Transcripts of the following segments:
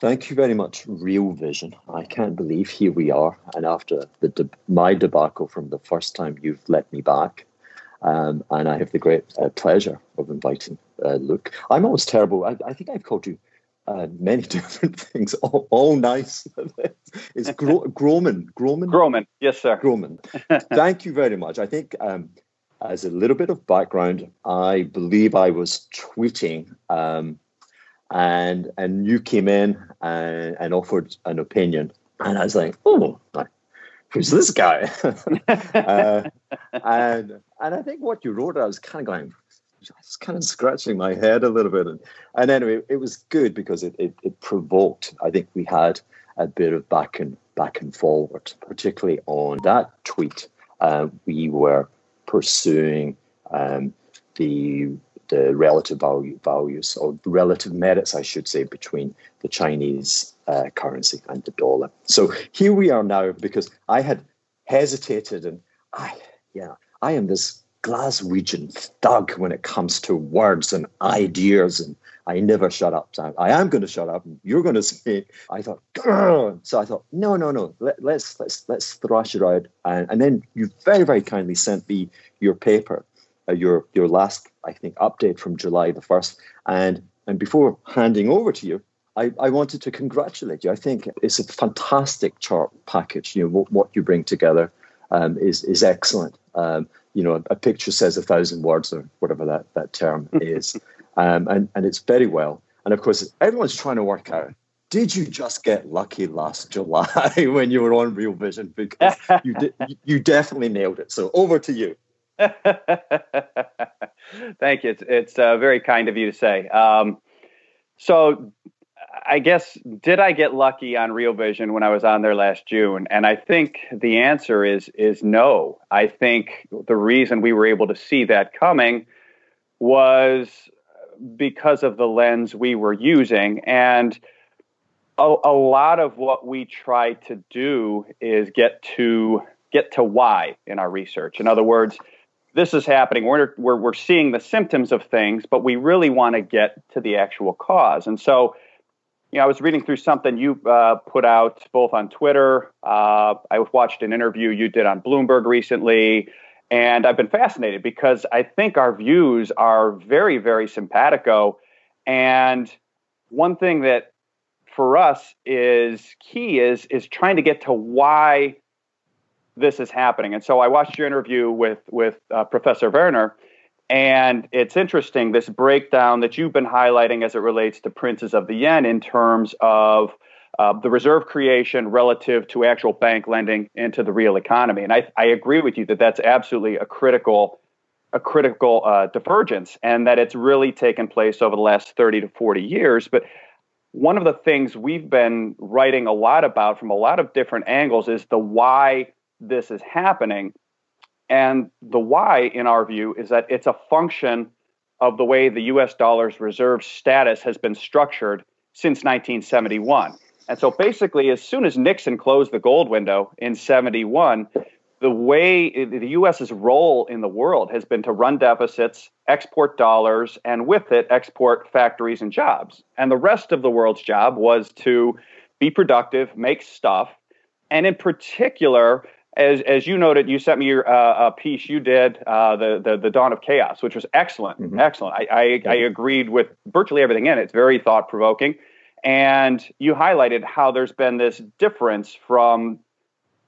Thank you very much, Real Vision. I can't believe here we are, and after the my debacle from the first time you've let me back, um, and I have the great uh, pleasure of inviting uh, Luke. I'm always terrible. I, I think I've called you uh, many different things, all, all nice. it's Gro- Gromen. Gromen? Gromen, yes, sir. Gromen. Thank you very much. I think um, as a little bit of background, I believe I was tweeting um, and and you came in and, and offered an opinion. And I was like, oh, who's this guy? uh, and and I think what you wrote, I was kind of going, just kind of scratching my head a little bit. And, and anyway, it was good because it, it, it provoked. I think we had a bit of back and back and forward, particularly on that tweet. Uh, we were pursuing um, the the relative value values or relative merits, I should say, between the Chinese uh, currency and the dollar. So here we are now because I had hesitated and I yeah I am this Glaswegian thug when it comes to words and ideas, and I never shut up. So I am going to shut up, you're going to speak. I thought, Grr! so I thought, no, no, no. Let, us let's, let's let's thrash it out, and, and then you very very kindly sent me your paper, uh, your your last I think update from July the first, and and before handing over to you, I, I, wanted to congratulate you. I think it's a fantastic chart package. You know what, what you bring together um, is is excellent. Um, you know, a, a, picture says a thousand words or whatever that that term is, um, and and it's very well. And of course, everyone's trying to work out. Did you just get lucky last July when you were on Real Vision? Because you did, you definitely nailed it. So over to you. Thank you. It's, it's uh, very kind of you to say. Um, so, I guess, did I get lucky on Real Vision when I was on there last June? And I think the answer is is no. I think the reason we were able to see that coming was because of the lens we were using. And a, a lot of what we try to do is get to get to why in our research. In other words, this is happening. We're, we're, we're seeing the symptoms of things, but we really want to get to the actual cause. And so, you know, I was reading through something you uh, put out both on Twitter. Uh, I watched an interview you did on Bloomberg recently, and I've been fascinated because I think our views are very, very simpatico. And one thing that for us is key is is trying to get to why this is happening. And so I watched your interview with with uh, Professor Werner, and it's interesting this breakdown that you've been highlighting as it relates to princes of the yen in terms of uh, the reserve creation relative to actual bank lending into the real economy. And I, I agree with you that that's absolutely a critical a critical uh, divergence, and that it's really taken place over the last 30 to 40 years. But one of the things we've been writing a lot about from a lot of different angles is the why this is happening. And the why, in our view, is that it's a function of the way the US dollar's reserve status has been structured since 1971. And so basically, as soon as Nixon closed the gold window in 71, the way the US's role in the world has been to run deficits, export dollars, and with it, export factories and jobs. And the rest of the world's job was to be productive, make stuff, and in particular, as as you noted, you sent me your uh, a piece you did, uh, the, the the dawn of chaos, which was excellent, mm-hmm. excellent. I I, I, agreed with virtually everything in it. It's very thought provoking, and you highlighted how there's been this difference from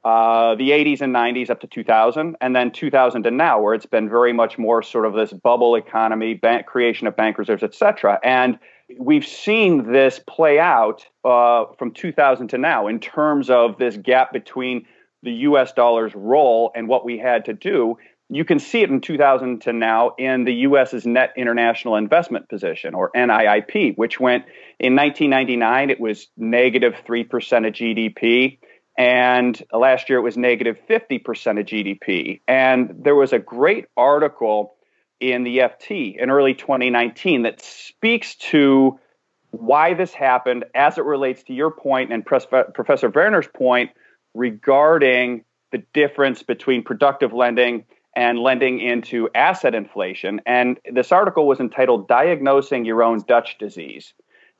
uh, the 80s and 90s up to 2000, and then 2000 to now, where it's been very much more sort of this bubble economy, bank creation of bank reserves, et cetera, and we've seen this play out uh, from 2000 to now in terms of this gap between the US dollar's role and what we had to do, you can see it in 2000 to now in the US's net international investment position or NIIP, which went in 1999, it was negative 3% of GDP. And last year it was negative 50% of GDP. And there was a great article in the FT in early 2019 that speaks to why this happened as it relates to your point and Professor Werner's point regarding the difference between productive lending and lending into asset inflation. And this article was entitled Diagnosing Your Own Dutch Disease.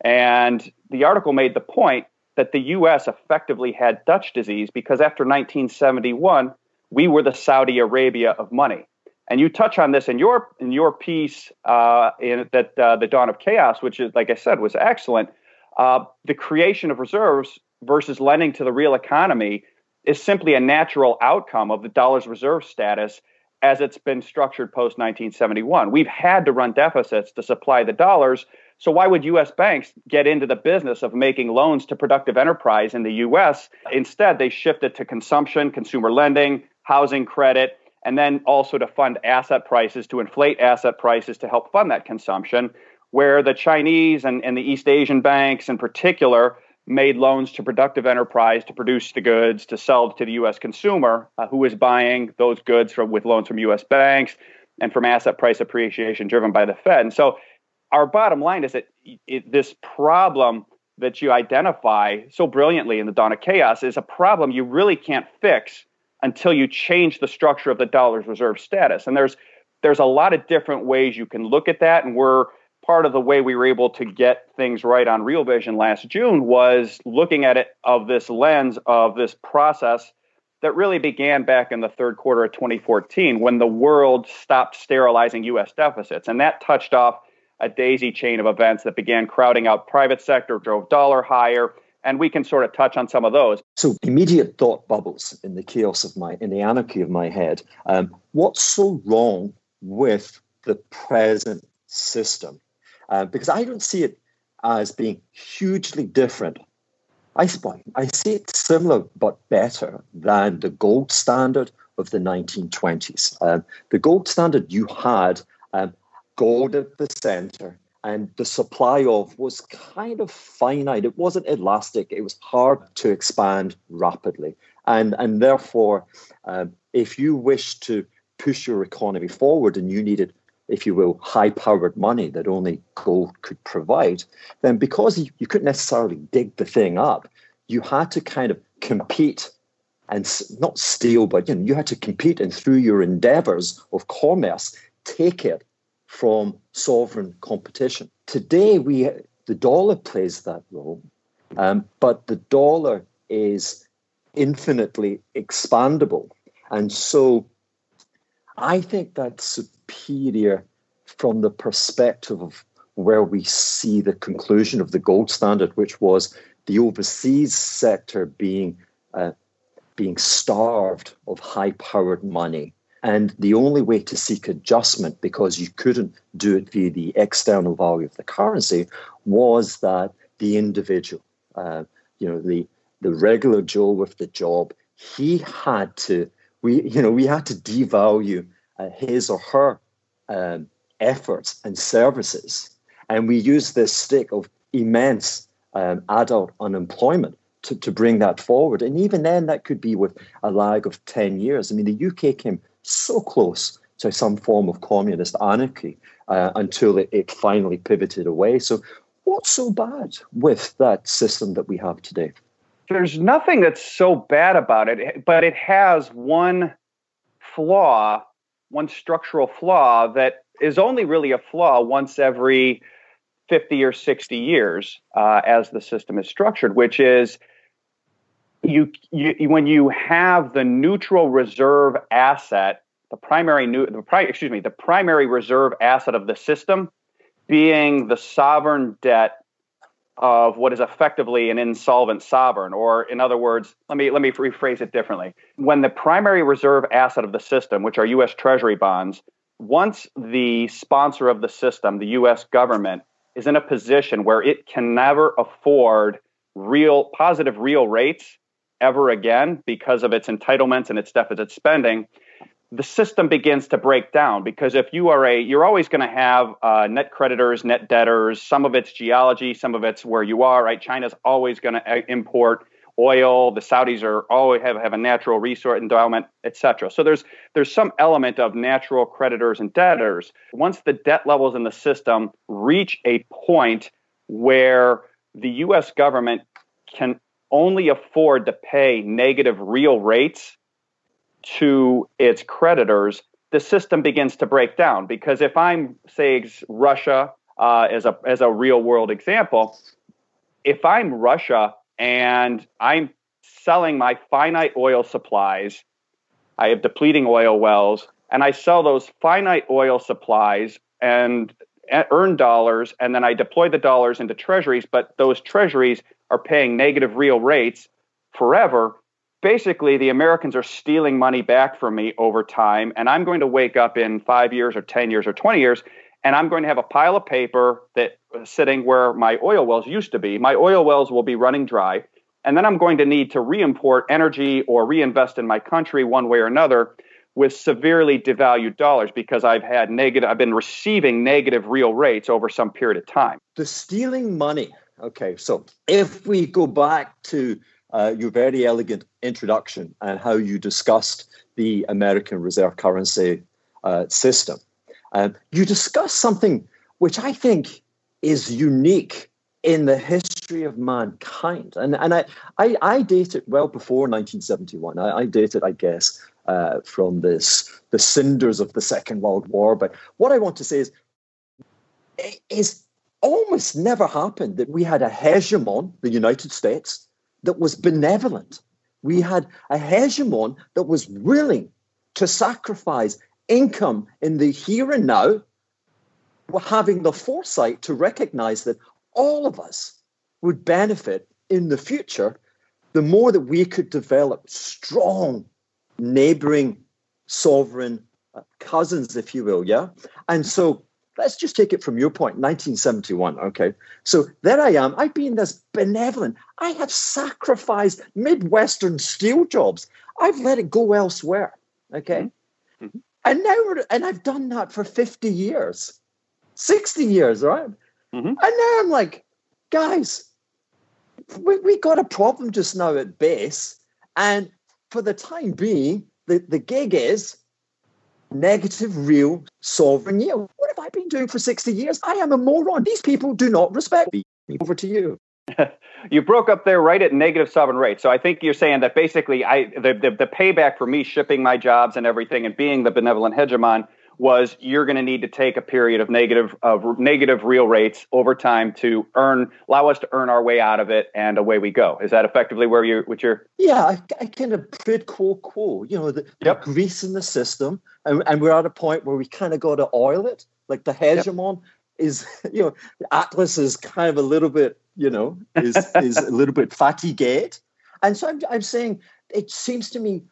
And the article made the point that the US effectively had Dutch disease because after 1971, we were the Saudi Arabia of money. And you touch on this in your in your piece uh, in that uh, the dawn of chaos, which is like I said was excellent. Uh, the creation of reserves versus lending to the real economy is simply a natural outcome of the dollar's reserve status as it's been structured post 1971. We've had to run deficits to supply the dollars. So, why would US banks get into the business of making loans to productive enterprise in the US? Instead, they shifted to consumption, consumer lending, housing credit, and then also to fund asset prices, to inflate asset prices to help fund that consumption, where the Chinese and, and the East Asian banks in particular made loans to productive enterprise to produce the goods to sell to the U.S. consumer, uh, who is buying those goods from, with loans from U.S. banks and from asset price appreciation driven by the Fed. And so, our bottom line is that it, this problem that you identify so brilliantly in the dawn of chaos is a problem you really can't fix until you change the structure of the dollar's reserve status. And there's there's a lot of different ways you can look at that, and we're part of the way we were able to get things right on Real Vision last June was looking at it of this lens of this process that really began back in the third quarter of 2014 when the world stopped sterilizing US deficits. And that touched off a daisy chain of events that began crowding out private sector, drove dollar higher, and we can sort of touch on some of those. So, immediate thought bubbles in the chaos of my, in the anarchy of my head. Um, what's so wrong with the present system? Uh, because I don't see it as being hugely different. I, I see it similar but better than the gold standard of the 1920s. Um, the gold standard you had um, gold at the center and the supply of was kind of finite. It wasn't elastic. It was hard to expand rapidly, and and therefore, um, if you wish to push your economy forward and you needed, if you will, high-powered money that only gold could provide, then because you, you couldn't necessarily dig the thing up, you had to kind of compete and not steal, but you know you had to compete and through your endeavors of commerce, take it from sovereign competition. Today, we the dollar plays that role, um, but the dollar is infinitely expandable, and so I think that's superior from the perspective of where we see the conclusion of the gold standard, which was the overseas sector being uh, being starved of high-powered money. And the only way to seek adjustment, because you couldn't do it via the external value of the currency, was that the individual, uh, you know, the the regular Joe with the job, he had to, we, you know, we had to devalue uh, his or her um, efforts and services, and we use this stick of immense um, adult unemployment to, to bring that forward. And even then, that could be with a lag of 10 years. I mean, the UK came so close to some form of communist anarchy uh, until it, it finally pivoted away. So, what's so bad with that system that we have today? There's nothing that's so bad about it, but it has one flaw, one structural flaw that is only really a flaw once every 50 or 60 years uh, as the system is structured, which is you, you when you have the neutral reserve asset, the primary new the pri- excuse me, the primary reserve asset of the system being the sovereign debt of what is effectively an insolvent sovereign or in other words let me let me rephrase it differently. When the primary reserve asset of the system which are US treasury bonds once the sponsor of the system the US government is in a position where it can never afford real positive real rates ever again because of its entitlements and its deficit spending, the system begins to break down because if you are a you're always going to have uh, net creditors net debtors. Some of it's geology some of it's where you are right? China's always going to uh, import oil. The saudis are always have, have a natural resource endowment etc so there's there's some element of natural creditors and debtors. Once the debt levels in the system reach a point where the us government can only afford to pay negative real rates to its creditors, the system begins to break down. Because if I'm, say, Russia, uh, as a as a real world example. If I'm Russia and I'm selling my finite oil supplies, I have depleting oil wells, and I sell those finite oil supplies and earn dollars, and then I deploy the dollars into treasuries, but those treasuries are paying negative real rates forever. Basically, the Americans are stealing money back from me over time, and I'm going to wake up in five years or 10 years or 20 years, and I'm going to have a pile of paper that uh, sitting where my oil wells used to be. My oil wells will be running dry, and then I'm going to need to re-import energy or reinvest in my country one way or another with severely devalued dollars because I've had negative I've been receiving negative real rates over some period of time. The stealing money. Okay, so if we go back to uh, your very elegant introduction and how you discussed the American reserve currency uh, system, um, you discussed something which I think is unique in the history of mankind. And, and I, I, I date it well before 1971. I, I date it, I guess, uh, from this the cinders of the Second World War. But what I want to say is, it is almost never happened that we had a hegemon, the United States, that was benevolent. We had a hegemon that was willing to sacrifice income in the here and now, having the foresight to recognize that all of us would benefit in the future the more that we could develop strong neighboring sovereign uh, cousins, if you will. Yeah. And so let's just take it from your point 1971 okay so there i am i've been this benevolent i have sacrificed midwestern steel jobs i've let it go elsewhere okay mm-hmm. mm-hmm. and now and i've done that for 50 years 60 years right mm-hmm. and now i'm like guys we, we got a problem just now at base and for the time being, the, the gig is negative real sovereign yield. What have been doing for 60 years? I am a moron. These people do not respect me. Over to you. you broke up there right at negative sovereign rate. So I think you're saying that basically I the, the, the payback for me shipping my jobs and everything and being the benevolent hegemon was you're going to need to take a period of negative of negative real rates over time to earn allow us to earn our way out of it and away we go is that effectively where you what you're yeah i, I kind of quid quo quo you know the, yep. the grease in the system and, and we're at a point where we kind of got to oil it like the hegemon yep. is you know atlas is kind of a little bit you know is is a little bit fatigued and so i'm, I'm saying it seems to me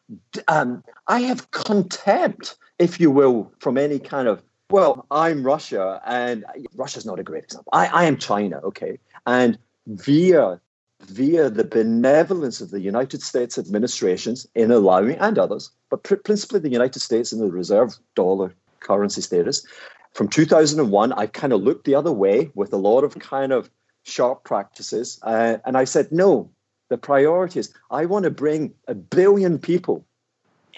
um, i have contempt if you will, from any kind of, well, I'm Russia and Russia's not a great example. I, I am China, okay? And via via the benevolence of the United States administrations in allowing, and others, but pr- principally the United States and the reserve dollar currency status, from 2001, I kind of looked the other way with a lot of kind of sharp practices. Uh, and I said, no, the priority is I want to bring a billion people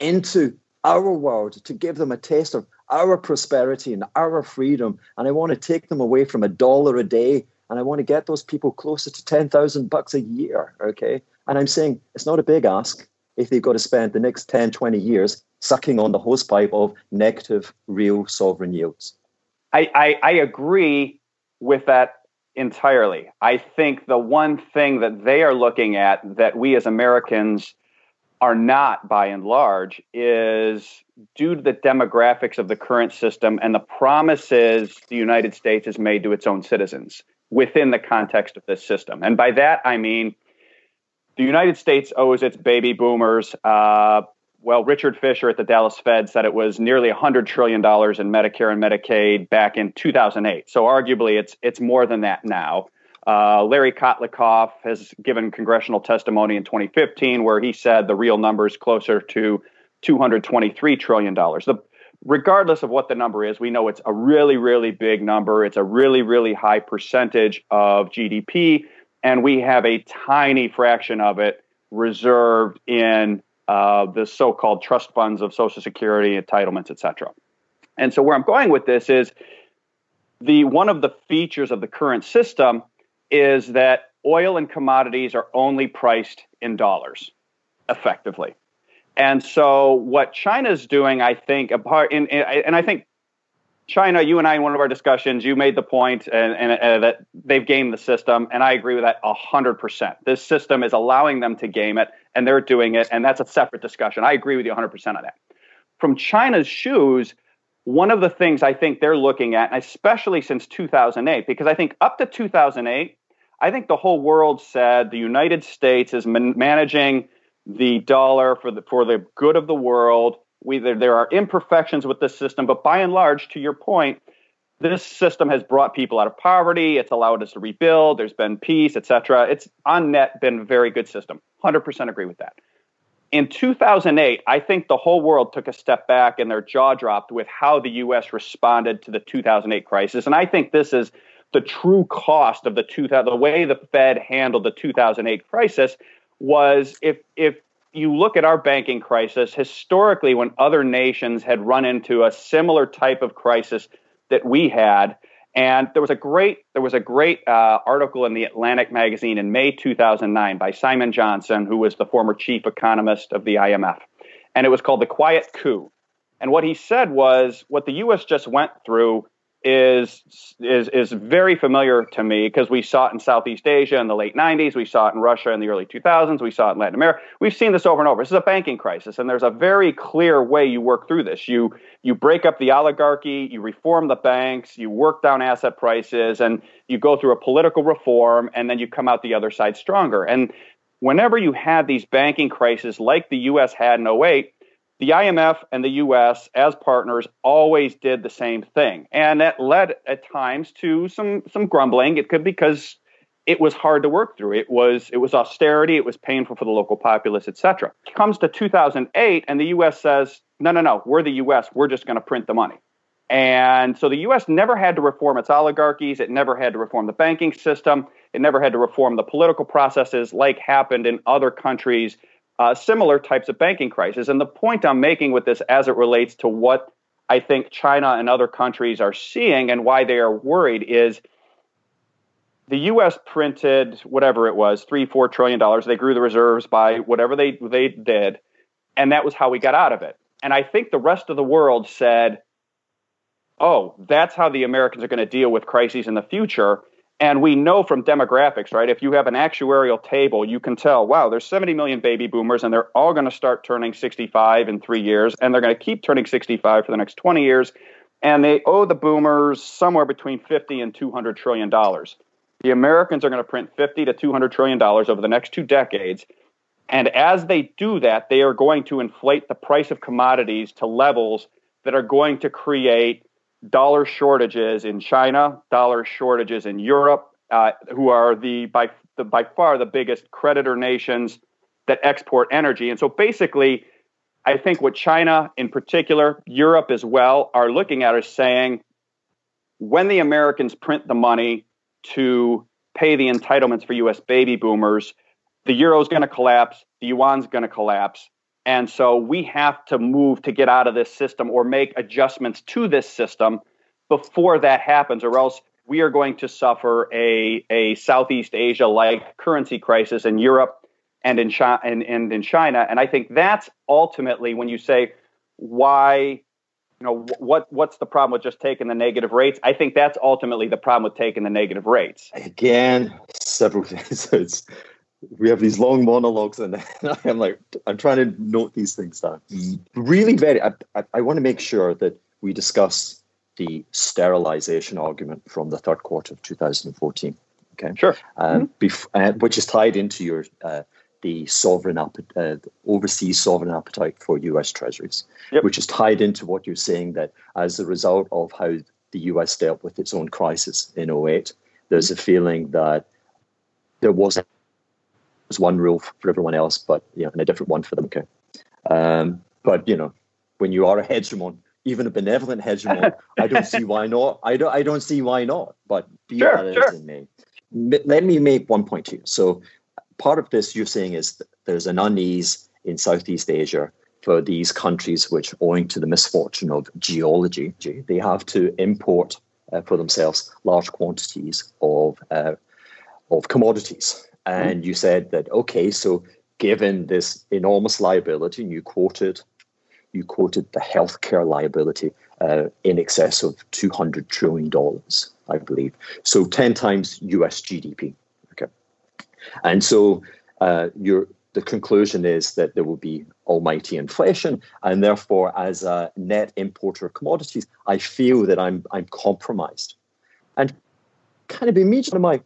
into our world, to give them a taste of our prosperity and our freedom. And I want to take them away from a dollar a day and I want to get those people closer to 10,000 bucks a year. Okay. And I'm saying it's not a big ask if they've got to spend the next 10, 20 years sucking on the hosepipe of negative real sovereign yields. I, I, I agree with that entirely. I think the one thing that they are looking at that we as Americans are not by and large is due to the demographics of the current system and the promises the United States has made to its own citizens within the context of this system. And by that, I mean the United States owes its baby boomers. Uh, well, Richard Fisher at the Dallas Fed said it was nearly $100 trillion in Medicare and Medicaid back in 2008. So arguably, it's it's more than that now. Uh, Larry Kotlikoff has given congressional testimony in 2015 where he said the real number is closer to $223 trillion. The, regardless of what the number is, we know it's a really, really big number. It's a really, really high percentage of GDP, and we have a tiny fraction of it reserved in uh, the so-called trust funds of Social Security entitlements, et cetera. And so, where I'm going with this is the one of the features of the current system is that oil and commodities are only priced in dollars effectively. And so what China's doing, I think, apart in, and I think China, you and I, in one of our discussions, you made the point and, and, and that they've gamed the system, and I agree with that hundred percent. This system is allowing them to game it, and they're doing it, and that's a separate discussion. I agree with you hundred percent on that. From China's shoes, one of the things I think they're looking at, especially since 2008, because I think up to 2008, I think the whole world said the United States is man- managing the dollar for the for the good of the world. We there, there are imperfections with this system, but by and large, to your point, this system has brought people out of poverty. It's allowed us to rebuild. There's been peace, etc. It's on net been a very good system. 100% agree with that. In 2008, I think the whole world took a step back and their jaw dropped with how the U.S. responded to the 2008 crisis. And I think this is the true cost of the 2000, the way the Fed handled the 2008 crisis was if if you look at our banking crisis historically when other nations had run into a similar type of crisis that we had and there was a great there was a great uh, article in the Atlantic magazine in May 2009 by Simon Johnson who was the former chief economist of the IMF and it was called the quiet coup. And what he said was what the US just went through is is is very familiar to me because we saw it in Southeast Asia in the late 90s, we saw it in Russia in the early 2000s, we saw it in Latin America. We've seen this over and over. This is a banking crisis, and there's a very clear way you work through this. You you break up the oligarchy, you reform the banks, you work down asset prices, and you go through a political reform, and then you come out the other side stronger. And whenever you had these banking crises like the U.S. had in 08, the IMF and the US, as partners, always did the same thing. And that led at times to some, some grumbling. It could because it was hard to work through. It was it was austerity. It was painful for the local populace, etc. Comes to 2008, and the U.S. says, "No, no, no. We're the U.S. We're just going to print the money." And so the U.S. never had to reform its oligarchies. It never had to reform the banking system. It never had to reform the political processes like happened in other countries uh, similar types of banking crises. And the point I'm making with this as it relates to what I think China and other countries are seeing and why they are worried is the U.S. printed whatever it was, three, four trillion dollars. They grew the reserves by whatever they they did, and that was how we got out of it. And I think the rest of the world said, "Oh, that's how the Americans are going to deal with crises in the future." And we know from demographics, right? If you have an actuarial table, you can tell, wow, there's 70 million baby boomers, and they're all going to start turning 65 in three years, and they're going to keep turning 65 for the next 20 years. And they owe the boomers somewhere between 50 and 200 trillion dollars. The Americans are going to print 50 to 200 trillion dollars over the next two decades. And as they do that, they are going to inflate the price of commodities to levels that are going to create dollar shortages in China, dollar shortages in Europe, uh, who are the by the by far the biggest creditor nations that export energy. And so basically, I think what China in particular, Europe as well, are looking at is saying when the Americans print the money to pay the entitlements for US baby boomers, the euro is going to collapse, the yuan's going to collapse, and so we have to move to get out of this system or make adjustments to this system before that happens, or else we are going to suffer a, a Southeast Asia like currency crisis in Europe and in, China, and, and in China. And I think that's ultimately when you say, why, you know, what, what's the problem with just taking the negative rates? I think that's ultimately the problem with taking the negative rates. Again, several things. It's, we have these long monologues and i'm like i'm trying to note these things down really very i, I, I want to make sure that we discuss the sterilization argument from the third quarter of 2014 okay sure um, mm-hmm. bef- uh, which is tied into your uh, the sovereign uh, overseas sovereign appetite for us treasuries yep. which is tied into what you're saying that as a result of how the us dealt with its own crisis in 08 there's a feeling that there wasn't was one rule for everyone else, but yeah, and a different one for them. Okay. Um, but you know, when you are a hegemon, even a benevolent hegemon, I don't see why not. I don't. I don't see why not. But be sure, that sure. it may, let me make one point here. So, part of this you're saying is there's an unease in Southeast Asia for these countries which, owing to the misfortune of geology, they have to import uh, for themselves large quantities of uh, of commodities. And you said that, okay, so given this enormous liability, and you quoted you quoted the healthcare liability uh, in excess of $200 trillion, I believe. So 10 times US GDP. Okay. And so uh, the conclusion is that there will be almighty inflation. And therefore, as a net importer of commodities, I feel that I'm, I'm compromised. And kind of immediately my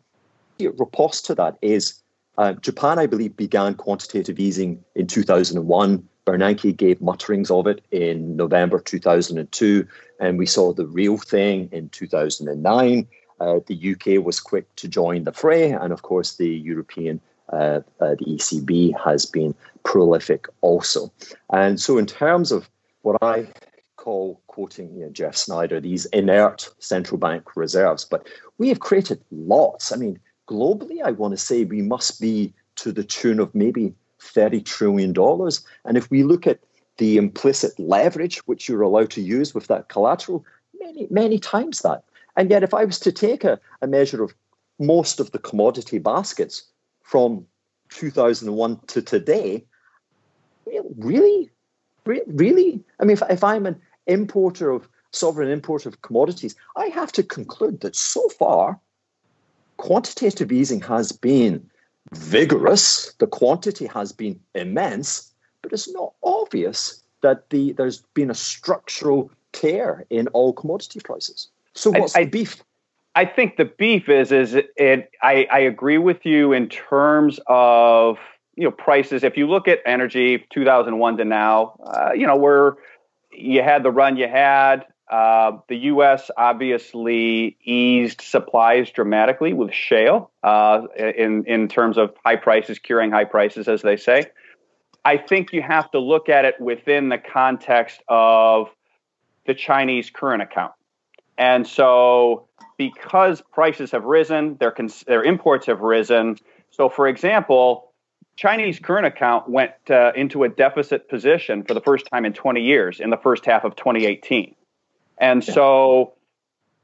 riposte to that is uh, Japan, I believe, began quantitative easing in 2001. Bernanke gave mutterings of it in November 2002, and we saw the real thing in 2009. Uh, the UK was quick to join the fray, and of course, the European, uh, uh, the ECB has been prolific also. And so, in terms of what I call, quoting you know, Jeff Snider, these inert central bank reserves, but we have created lots. I mean, globally, I want to say we must be to the tune of maybe $30 trillion. And if we look at the implicit leverage which you're allowed to use with that collateral, many, many times that. And yet, if I was to take a, a measure of most of the commodity baskets from 2001 to today, really, really, I mean, if, if I'm an importer of sovereign importer of commodities, I have to conclude that so far, quantitative easing has been vigorous, the quantity has been immense, but it's not obvious that the there's been a structural tear in all commodity prices. So what's I, the beef? I think the beef is is it. I, I agree with you in terms of you know prices. If you look at energy, 2001 to now, uh, you know we're you had the run you had. Uh, the U.S. obviously eased supplies dramatically with shale uh, in in terms of high prices curing high prices, as they say. I think you have to look at it within the context of the Chinese current account, and so because prices have risen, their cons- their imports have risen. So, for example, Chinese current account went uh, into a deficit position for the first time in 20 years in the first half of 2018. And yeah. so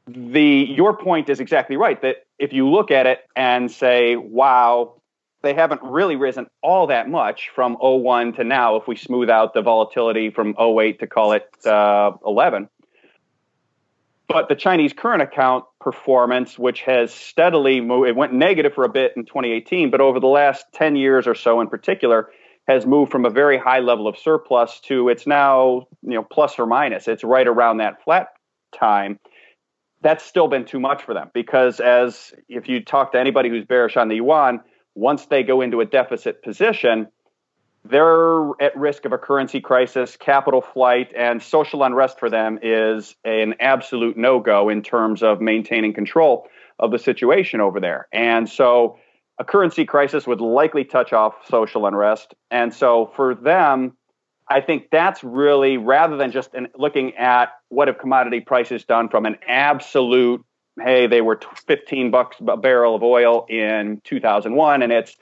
the your point is exactly right that if you look at it and say, wow, they haven't really risen all that much from 01 to now if we smooth out the volatility from 08 to call it uh, 11 but the chinese current account performance which has steadily moved it went negative for a bit in 2018 but over the last 10 years or so in particular has moved from a very high level of surplus to it's now you know plus or minus. It's right around that flat time. That's still been too much for them because as if you talk to anybody who's bearish on the yuan once they go into a deficit position they're at risk of a currency crisis capital flight and social unrest for them is an absolute no-go in terms of maintaining control of the situation over there. And so a currency crisis would likely touch off social unrest. And so for them, I think that's really rather than just looking at what have commodity prices done from an absolute, hey, they were 15 bucks a barrel of oil in 2001 and it's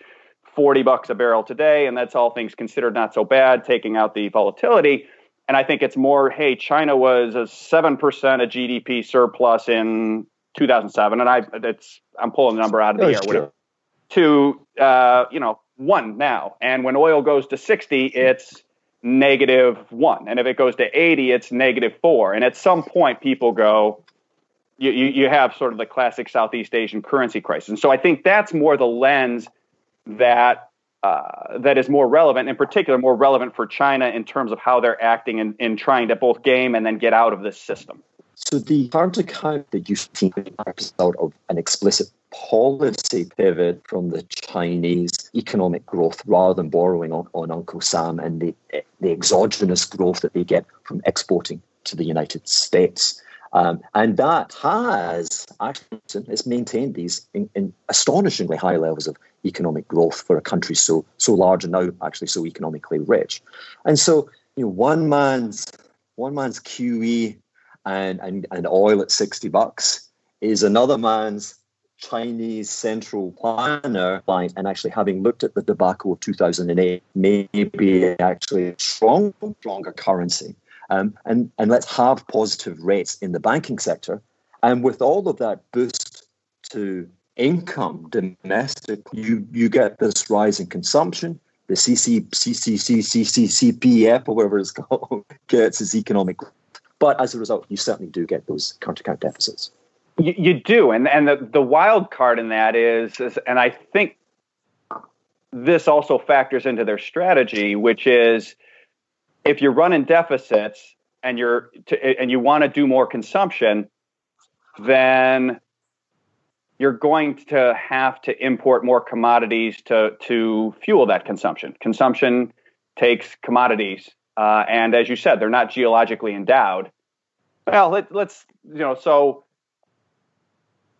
40 bucks a barrel today. And that's all things considered not so bad, taking out the volatility. And I think it's more, hey, China was a 7% of GDP surplus in 2007. And I, it's, I'm pulling the number out of the air, whatever to uh, you know one now, and when oil goes to sixty, it's negative one, and if it goes to eighty, it's negative four. And at some point, people go, you, you, you have sort of the classic Southeast Asian currency crisis. And so I think that's more the lens that uh, that is more relevant, in particular, more relevant for China in terms of how they're acting in, in trying to both game and then get out of this system. So the current account that you've seen out of an explicit policy pivot from the Chinese economic growth rather than borrowing on, on Uncle Sam and the, the exogenous growth that they get from exporting to the United States. Um, and that has actually has maintained these in, in astonishingly high levels of economic growth for a country so so large and now actually so economically rich. And so you know one man's one man's QE and, and, and oil at 60 bucks is another man's Chinese central planner and actually having looked at the debacle of 2008, maybe actually a strong, stronger currency. Um, and, and let's have positive rates in the banking sector. And with all of that boost to income domestic, you, you get this rise in consumption, the CC, CCCCCPF or whatever it's called gets its economic. But as a result, you certainly do get those current account deficits. You, you do, and and the, the wild card in that is, is, and I think this also factors into their strategy, which is if you're running deficits and you're to, and you want to do more consumption, then you're going to have to import more commodities to to fuel that consumption. Consumption takes commodities, uh, and as you said, they're not geologically endowed. Well, let, let's you know so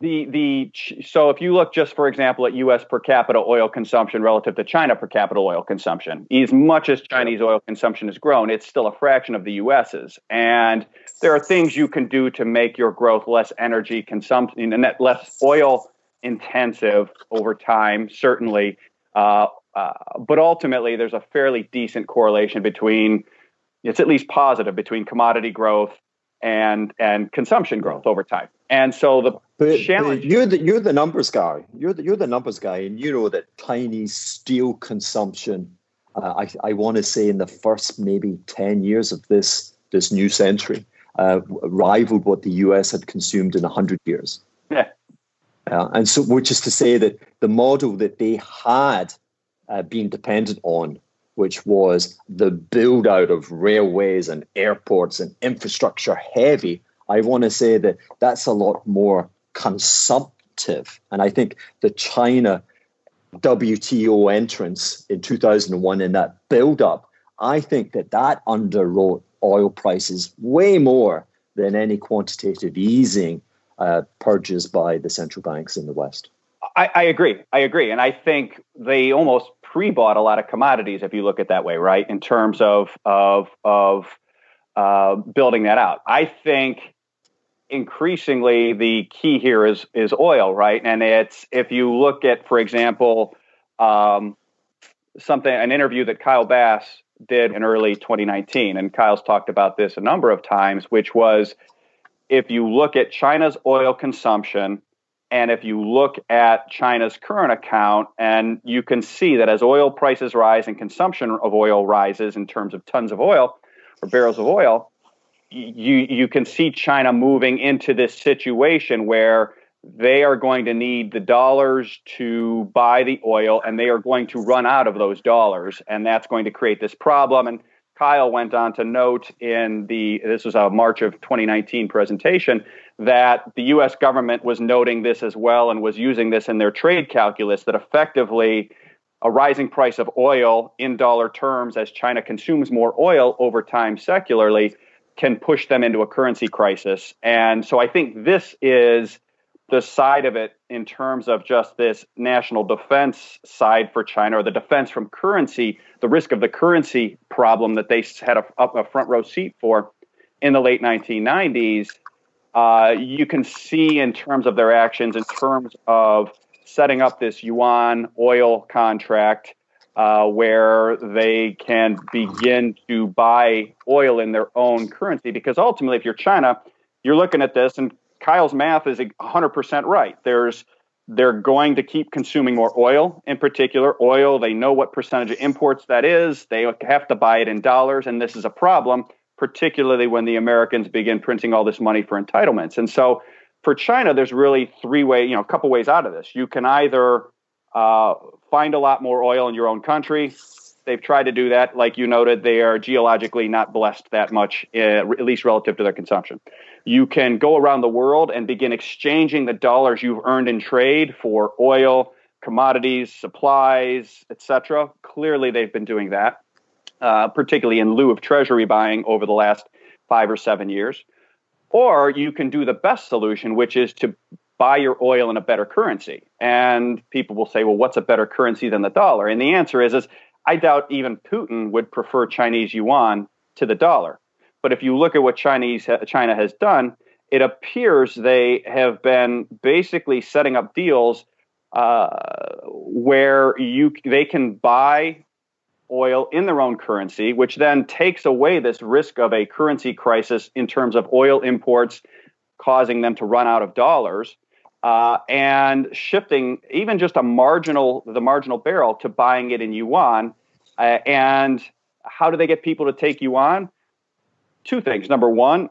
the the so if you look just for example at U.S. per capita oil consumption relative to China per capita oil consumption, as much as Chinese oil consumption has grown, it's still a fraction of the U.S.'s. And there are things you can do to make your growth less energy consumption and less oil intensive over time, certainly. Uh, uh, but ultimately, there's a fairly decent correlation between it's at least positive between commodity growth and and consumption growth over time. And so the but, challenge. But you're the you're the numbers guy. You're the you're the numbers guy, and you know that Chinese steel consumption. Uh, I I want to say in the first maybe ten years of this this new century, uh, rivaled what the U.S. had consumed in hundred years. Yeah. Uh, and so, which is to say that the model that they had uh, been dependent on which was the build out of railways and airports and infrastructure heavy, I want to say that that's a lot more consumptive. And I think the China WTO entrance in 2001 and that build up, I think that that underwrote oil prices way more than any quantitative easing uh, purges by the central banks in the West. I, I, agree. I agree. And I think they almost pre-bought a lot of commodities if you look at that way, right? In terms of of of uh, building that out, I think increasingly the key here is is oil, right? And it's if you look at, for example, um, something an interview that Kyle Bass did in early 2019, and Kyle's talked about this a number of times, which was if you look at China's oil consumption and if you look at China's current account, and you can see that as oil prices rise and consumption of oil rises in terms of tons of oil or barrels of oil, you you can see China moving into this situation where they are going to need the dollars to buy the oil and they are going to run out of those dollars. And that's going to create this problem. And Kyle went on to note in the this was a March of 2019 presentation that the US government was noting this as well and was using this in their trade calculus that effectively a rising price of oil in dollar terms as China consumes more oil over time secularly can push them into a currency crisis. And so I think this is the side of it in terms of just this national defense side for China or the defense from currency, the risk of the currency problem that they had a, a front row seat for in the late 1990s. Uh, you can see in terms of their actions, in terms of setting up this yuan oil contract uh, where they can begin to buy oil in their own currency. Because ultimately, if you're China, you're looking at this and Kyle's math is 100% right. There's they're going to keep consuming more oil in particular oil they know what percentage of imports that is they have to buy it in dollars and this is a problem particularly when the americans begin printing all this money for entitlements and so for china there's really three way you know a couple ways out of this you can either uh, find a lot more oil in your own country They've tried to do that. Like you noted, they are geologically not blessed that much, uh, at least relative to their consumption. You can go around the world and begin exchanging the dollars you've earned in trade for oil, commodities, supplies, etc. Clearly, they've been doing that, uh, particularly in lieu of treasury buying over the last five or seven years. Or you can do the best solution, which is to buy your oil in a better currency. And people will say, well, what's a better currency than the dollar? And the answer is, is I doubt even Putin would prefer Chinese yuan to the dollar. But if you look at what Chinese China has done, it appears they have been basically setting up deals uh, where you they can buy oil in their own currency, which then takes away this risk of a currency crisis in terms of oil imports causing them to run out of dollars uh, and shifting even just a marginal the marginal barrel to buying it in yuan Uh, and how do they get people to take yuan? Two things. Number one,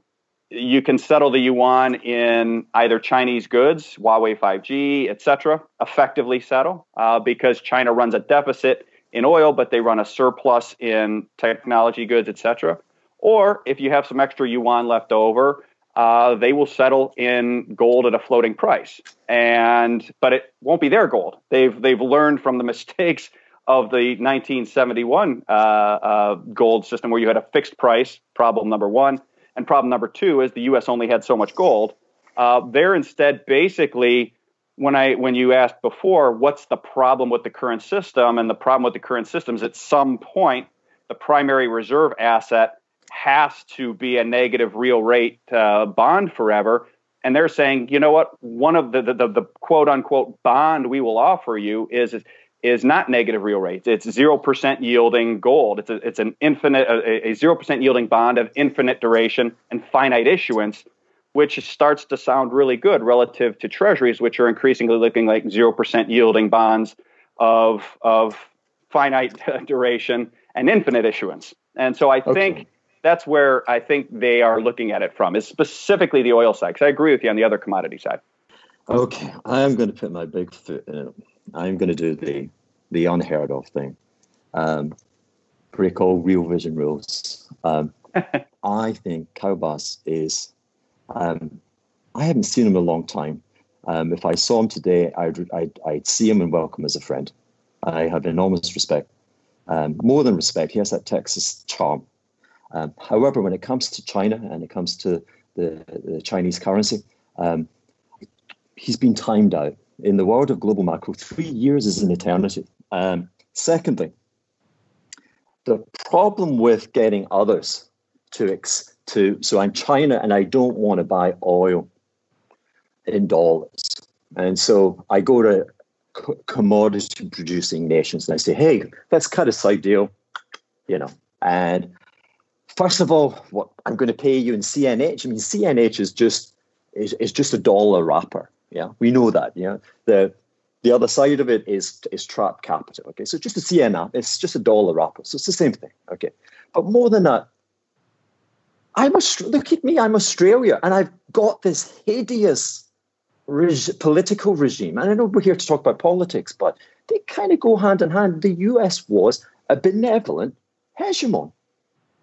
you can settle the yuan in either Chinese goods, Huawei 5G, etc., effectively settle uh, because China runs a deficit in oil, but they run a surplus in technology goods, etc. Or if you have some extra yuan left over, uh, they will settle in gold at a floating price, and but it won't be their gold. They've they've learned from the mistakes of the 1971 uh, uh, gold system, where you had a fixed price. Problem number one, and problem number two is the U.S. only had so much gold. Uh, they're instead basically when I when you asked before, what's the problem with the current system? And the problem with the current system is at some point the primary reserve asset has to be a negative real rate uh, bond forever. And they're saying, you know what? One of the, the, the, the quote unquote bond we will offer you is, is not negative real rates. It's zero percent yielding gold. It's a, it's an infinite a zero percent yielding bond of infinite duration and finite issuance, which starts to sound really good relative to treasuries, which are increasingly looking like zero percent yielding bonds of of finite duration and infinite issuance. And so I think that's where I think they are looking at it from is specifically the oil side. Because I agree with you on the other commodity side. Okay, I am going to put my big foot in it I'm going to do the the unheard of thing. Um, break all real vision rules. Um, I think Kyle Bass is. Um, I haven't seen him in a long time. Um, if I saw him today, I'd, I'd, I'd see him and welcome as a friend. I have enormous respect, um, more than respect. He has that Texas charm. Um, however, when it comes to China and it comes to the, the Chinese currency, he's been timed out in the world of global macro, three years is an eternity. Um, secondly, the problem with getting others to ex- to so I'm China and I don't want to buy oil in dollars, and so I go to co- commodity producing nations and I say, hey, let's cut a side deal, you know, and first of all, what I'm going to pay you in CNH. I mean, CNH is just is, is just a dollar wrapper. Yeah, we know that. Yeah, the the other side of it is is trap capital. Okay, so just a CNR, it's just a dollar wrapper. So it's the same thing. Okay, but more than that, I'm look at me. I'm Australia, and I've got this hideous reg- political regime. And I know we're here to talk about politics, but they kind of go hand in hand. The US was a benevolent hegemon.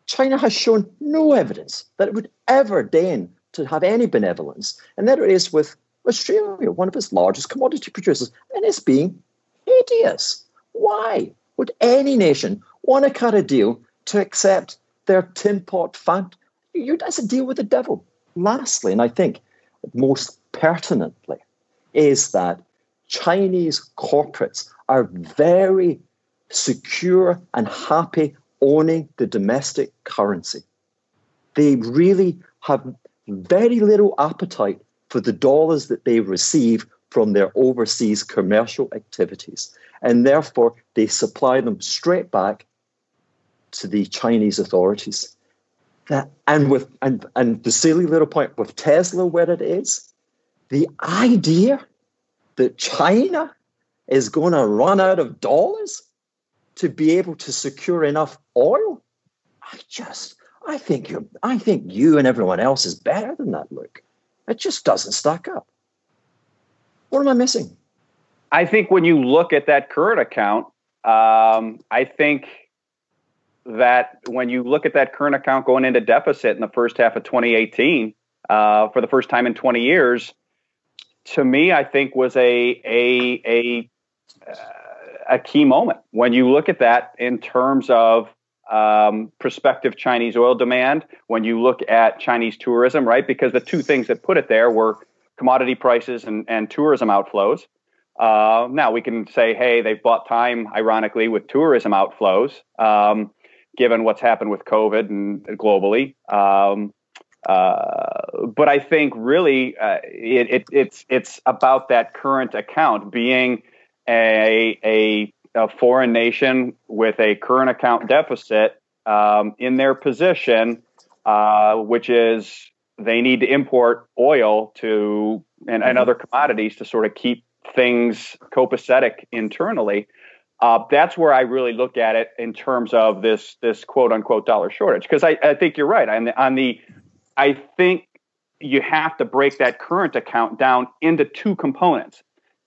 China has shown no evidence that it would ever deign to have any benevolence, and there it is with Australia, one of its largest commodity producers, and it's being hideous. Why would any nation want to cut a deal to accept their tin pot fund? You, that's a deal with the devil. Lastly, and I think most pertinently, is that Chinese corporates are very secure and happy owning the domestic currency. They really have very little appetite for the dollars that they receive from their overseas commercial activities. And therefore, they supply them straight back to the Chinese authorities. That, and with and, and the silly little point with Tesla where it is, the idea that China is going to run out of dollars to be able to secure enough oil, I just I think you I think you and everyone else is better than that, Luke. It just doesn't stack up. What am I missing? I think when you look at that current account, um, I think that when you look at that current account going into deficit in the first half of 2018 uh, for the first time in 20 years, to me, I think was a a a uh, a key moment when you look at that in terms of um, prospective Chinese oil demand, when you look at Chinese tourism, right? Because the two things that put it there were commodity prices and, and tourism outflows. Uh, now we can say, hey, they've bought time, ironically, with tourism outflows, um, given what's happened with COVID and globally. Um, uh, but I think really uh, it, it, it's it's about that current account being a a a foreign nation with a current account deficit um, in their position, uh, which is they need to import oil to and, and, other commodities to sort of keep things copacetic internally. Uh, that's where I really look at it in terms of this this quote unquote dollar shortage. Because I, I think you're right on the, on the I think you have to break that current account down into two components.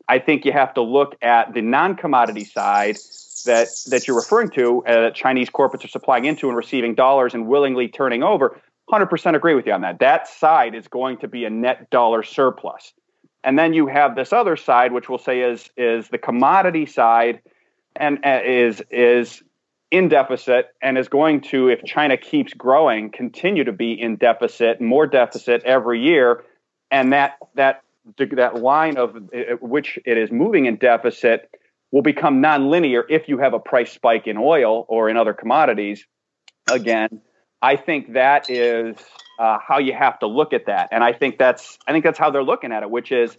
I think you have to look at the non-commodity side that that you're referring to uh, that Chinese corporates are supplying into and receiving dollars and willingly turning over. 100% agree with you on that. That side is going to be a net dollar surplus. And then you have this other side, which we'll say is is the commodity side, and uh, is is in deficit and is going to, if China keeps growing, continue to be in deficit, more deficit every year, and that that that line of uh, which it is moving in deficit will become nonlinear if you have a price spike in oil or in other commodities. Again, I think that is uh, how you have to look at that, and I think that's I think that's how they're looking at it, which is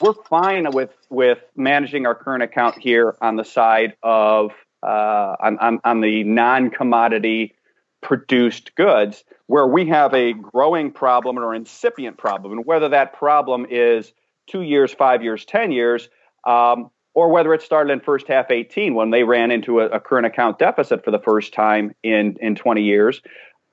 we're fine with with managing our current account here on the side of uh, on, on, on the non commodity produced goods, where we have a growing problem or incipient problem, and whether that problem is two years, five years, ten years, um, or whether it started in first half 18 when they ran into a, a, current account deficit for the first time in in 20 years.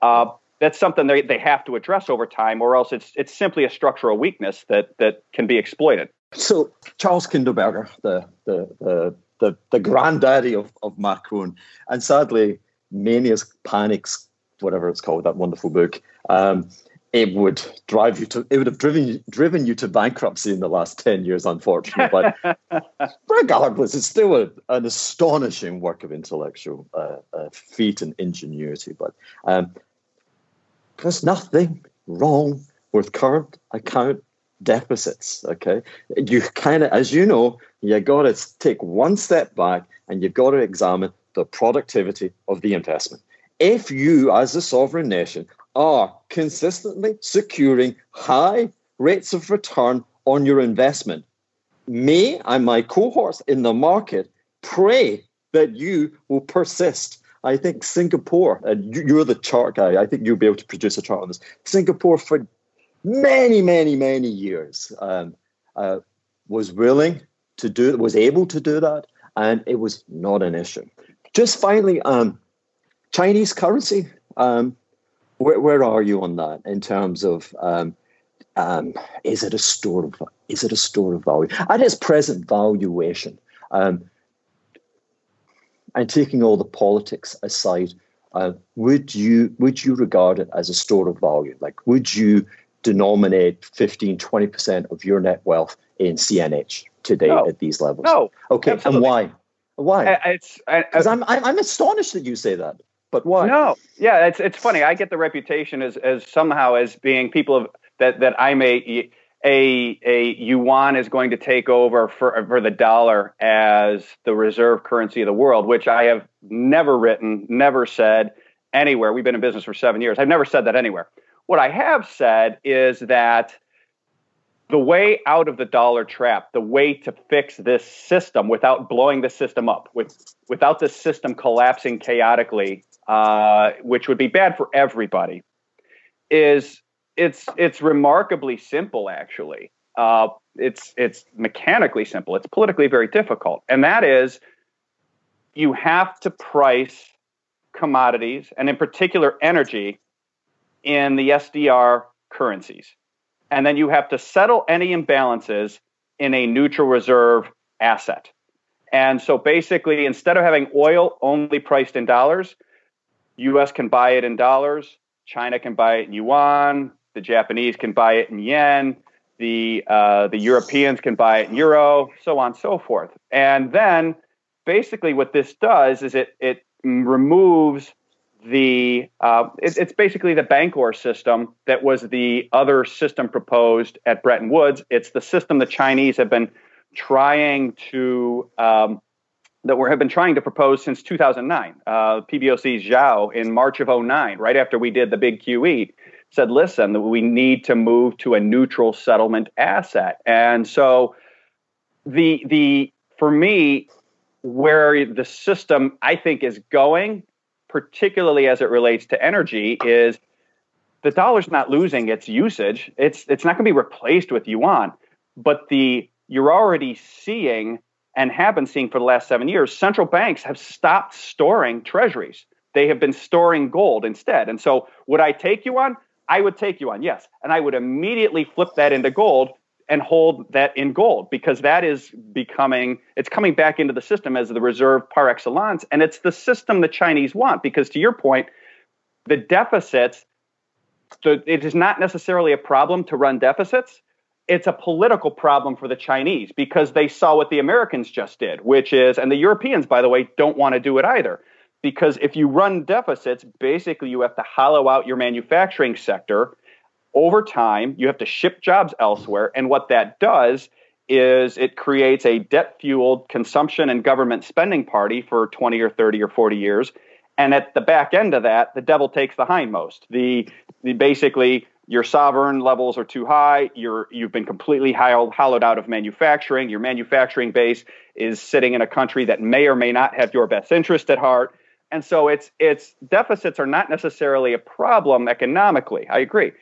Uh, that's something they, they have to address over time, or else it's it's simply a structural weakness that that can be exploited. So Charles Kindleberger, the the, the the, the granddaddy of, of Macron. And sadly, Manias Panics, whatever it's called, that wonderful book, um, it would drive you to it would have driven driven you to bankruptcy in the last 10 years unfortunately but regardless it's still a, an astonishing work of intellectual uh, uh, feat and ingenuity but um, there's nothing wrong with current account deficits. Okay, you kind of, as you know, you got to take one step back and you've got to examine the productivity of the investment. If you, as a sovereign nation, are consistently securing high rates of return on your investment, me and my cohorts in the market pray that you will persist. I think Singapore, and you're the chart guy, I think you'll be able to produce a chart on this. Singapore, for many, many, many years, um, uh, was willing to do, was able to do that, and it was not an issue. Just finally, um, Chinese currency. Um, where, where are you on that in terms of um, um, is it a store of is it a store of value at its present valuation? Um, and taking all the politics aside, uh, would you would you regard it as a store of value? Like, would you denominate 15, 20% of your net wealth in CNH today no. at these levels? No. Okay, absolutely. and why? Why? It's because I'm I'm astonished that you say that. But why? No, yeah, it's it's funny. I get the reputation as as somehow as being people of, that that I'm a a a yuan is going to take over for for the dollar as the reserve currency of the world, which I have never written, never said anywhere. We've been in business for seven years. I've never said that anywhere. What I have said is that the way out of the dollar trap, the way to fix this system without blowing the system up, with, without the system collapsing chaotically, uh, which would be bad for everybody, is it's it's remarkably simple. Actually, uh, it's it's mechanically simple. It's politically very difficult, and that is you have to price commodities and in particular energy in the SDR currencies. And then you have to settle any imbalances in a neutral reserve asset. And so basically, instead of having oil only priced in dollars, US can buy it in dollars, China can buy it in yuan, the Japanese can buy it in yen, the, uh, the Europeans can buy it in euro, so on and so forth. And then basically, what this does is it, it removes the uh, it, it's basically the Bancor system that was the other system proposed at Bretton Woods. It's the system the Chinese have been trying to um, that we have been trying to propose since 2009. Uh, PBOC Zhou in March of 09, right after we did the big QE, said, "Listen, we need to move to a neutral settlement asset." And so the the for me where the system I think is going particularly as it relates to energy, is the dollar's not losing its usage. It's it's not going to be replaced with yuan, but the you're already seeing and have been seeing for the last seven years, central banks have stopped storing treasuries. They have been storing gold instead. And so, would I take yuan? I would take yuan, yes. And I would immediately flip that into gold and hold that in gold because that is becoming, it's coming back into the system as the reserve par excellence. And it's the system the Chinese want because, to your point, the deficits, the, it is not necessarily a problem to run deficits it's a political problem for the Chinese because they saw what the Americans just did, which is, and the Europeans, by the way, don't want to do it either. Because if you run deficits, basically you have to hollow out your manufacturing sector. Over time, you have to ship jobs elsewhere. And what that does is it creates a debt fueled consumption and government spending party for 20 or 30 or 40 years. And at the back end of that, the devil takes the hindmost. The, the basically your sovereign levels are too high. You're you've been completely hollowed out of manufacturing. Your manufacturing base is sitting in a country that may or may not have your best interest at heart. And so it's it's deficits are not necessarily a problem economically. I agree.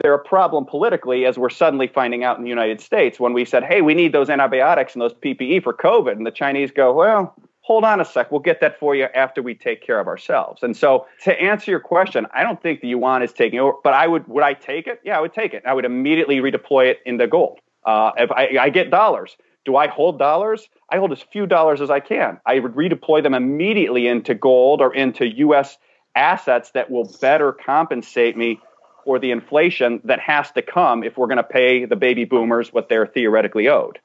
They're a problem politically, as we're suddenly finding out in the United States when we said, "Hey, we need those antibiotics and those PPE for COVID," and the Chinese go, "Well, hold on a sec, we'll get that for you after we take care of ourselves. And so to answer your question, I don't think the yuan is taking over, but I would, would I take it? Yeah, I would take it. I would immediately redeploy it into gold. Uh, if I, I get dollars, do I hold dollars? I hold as few dollars as I can. I would redeploy them immediately into gold or into U.S. assets that will better compensate me for the inflation that has to come if we're going to pay the baby boomers what they're theoretically owed.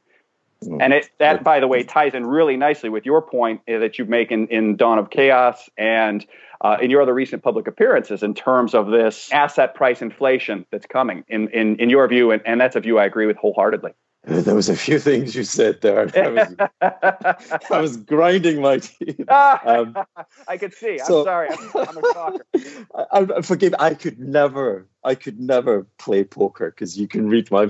Mm. And it, that, by the way, ties in really nicely with your point uh, that you make in, in Dawn of Chaos and uh, in your other recent public appearances in terms of this asset price inflation that's coming, in, in, in your view. And, and that's a view I agree with wholeheartedly. There was a few things you said there. I was, I was grinding my teeth. Um, I could see. I'm sorry. I'm, I'm a talker. I, I, forgive. I could never. I could never play poker because you can read my.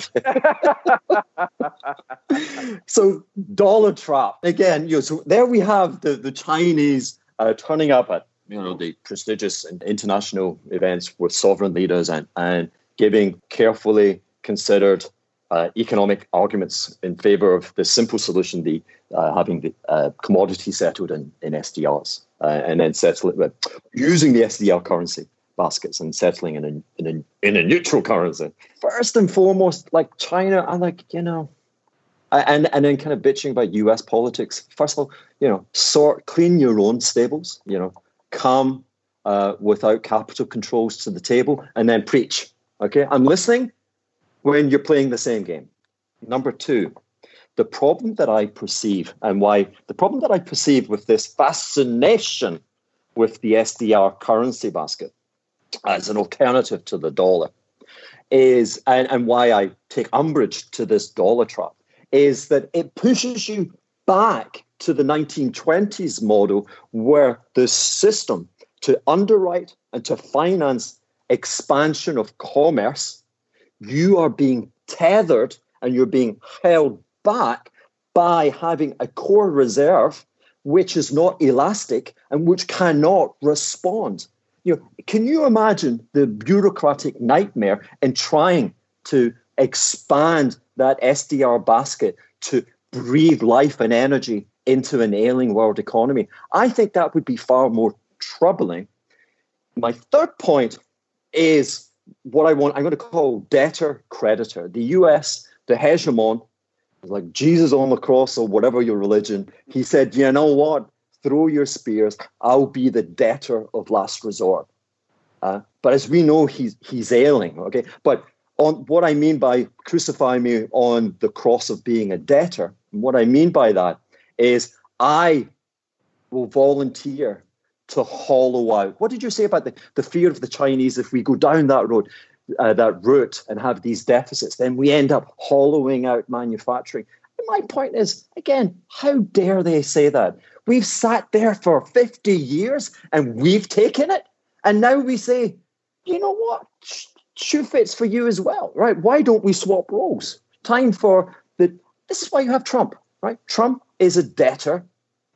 so dollar trap again. You know, so there we have the the Chinese uh, turning up at you know the prestigious international events with sovereign leaders and and giving carefully considered uh, economic arguments in favor of the simple solution, the uh, having the uh, commodity settled in, in SDRs, uh, and then settle it with using the SDR currency baskets and settling in a, in a in a neutral currency. First and foremost, like China, I like you know, and and then kind of bitching about U.S. politics. First of all, you know, sort clean your own stables. You know, come uh, without capital controls to the table, and then preach. Okay, I'm listening when you're playing the same game. Number two, the problem that I perceive and why the problem that I perceive with this fascination with the SDR currency basket as an alternative to the dollar is, and, and why I take umbrage to this dollar trap, is that it pushes you back to the 1920s model where the system to underwrite and to finance expansion of commerce you are being tethered and you're being held back by having a core reserve which is not elastic and which cannot respond. You know, can you imagine the bureaucratic nightmare in trying to expand that SDR basket to breathe life and energy into an ailing world economy? I think that would be far more troubling. My third point is what I want, I'm going to call debtor creditor. The US, the hegemon, like Jesus on the cross or whatever your religion, he said, you know what? Throw your spears. I'll be the debtor of last resort. Uh, but as we know, he's he's ailing. Okay, but on what I mean by crucify me on the cross of being a debtor, what I mean by that is I will volunteer to hollow out. What did you say about the, the fear of the Chinese if we go down that road, uh, that route, and have these deficits? Then we end up hollowing out manufacturing. And my point is, again, how dare they say that? We've sat there for 50 years and we've taken it. And now we say, you know what? Shoe fits for you as well, right? Why don't we swap roles? Time for the. This is why you have Trump, right? Trump is a debtor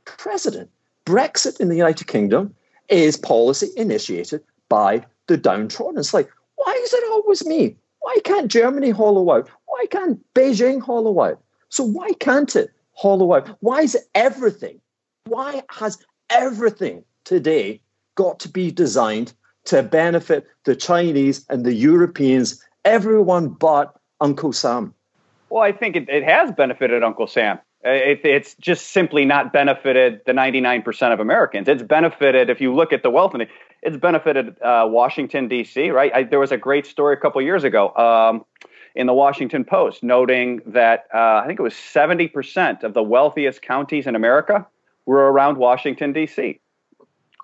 president. Brexit in the United Kingdom is policy initiated by the downtrodden. It's like, why is it always me? Why can't Germany hollow out? Why can't Beijing hollow out? So why can't it hollow out? Why is everything, why has everything today got to be designed to benefit the Chinese and the Europeans, everyone but Uncle Sam? Well, I think it, it has benefited Uncle Sam. Uh, it, it's just simply not benefited the 99% of Americans. It's benefited, if you look at the wealth, it's benefited uh, Washington, D.C., right? I, there was a great story a couple years ago um, in the Washington Post noting that uh, I think it was 70% of the wealthiest counties in America were around Washington, D.C.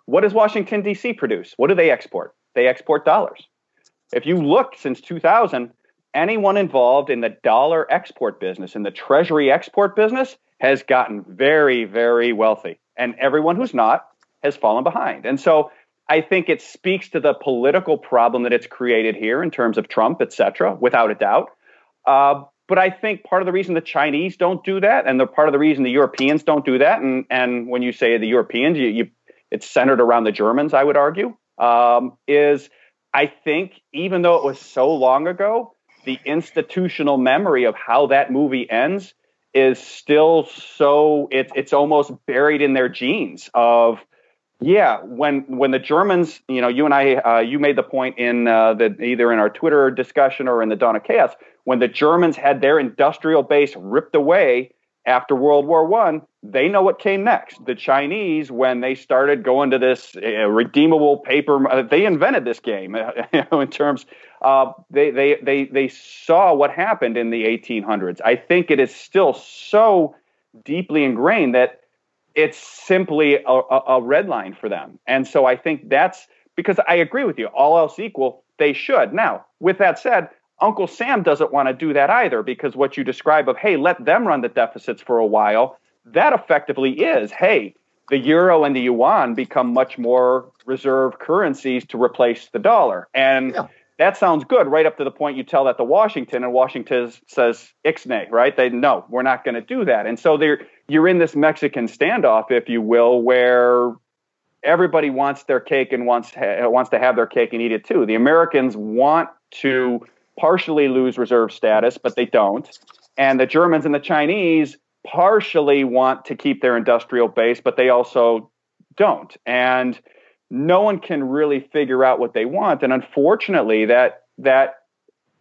What does Washington, D.C. produce? What do they export? They export dollars. If you look since 2000, anyone involved in the dollar export business, in the treasury export business, has gotten very, very wealthy. And everyone who's not has fallen behind. And so I think it speaks to the political problem that it's created here in terms of Trump, et cetera, without a doubt. Uh, but I think part of the reason the Chinese don't do that, and the part of the reason the Europeans don't do that, and and when you say the Europeans, you, you it's centered around the Germans, I would argue, um, is I think even though it was so long ago, the institutional memory of how that movie ends is still so it's it's almost buried in their genes of yeah when when the germans you know you and i uh, you made the point in uh, the either in our twitter discussion or in the dawn of chaos when the germans had their industrial base ripped away after World War One, they know what came next. The Chinese, when they started going to this uh, redeemable paper, uh, they invented this game. you know, in terms, uh, they they they they saw what happened in the 1800s. I think it is still so deeply ingrained that it's simply a, a, a red line for them. And so I think that's because I agree with you. All else equal, they should. Now, with that said, Uncle Sam doesn't want to do that either because what you describe of, hey, let them run the deficits for a while, that effectively is, hey, the euro and the yuan become much more reserve currencies to replace the dollar. And yeah. that sounds good right up to the point you tell that to Washington, and Washington says ixnay, right? They no, we're not going to do that. And so there, you're in this Mexican standoff, if you will, where everybody wants their cake and wants wants to have their cake and eat it too. The Americans want to partially lose reserve status, but they don't. And the Germans and the Chinese partially want to keep their industrial base, but they also don't. And no one can really figure out what they want. And unfortunately, that that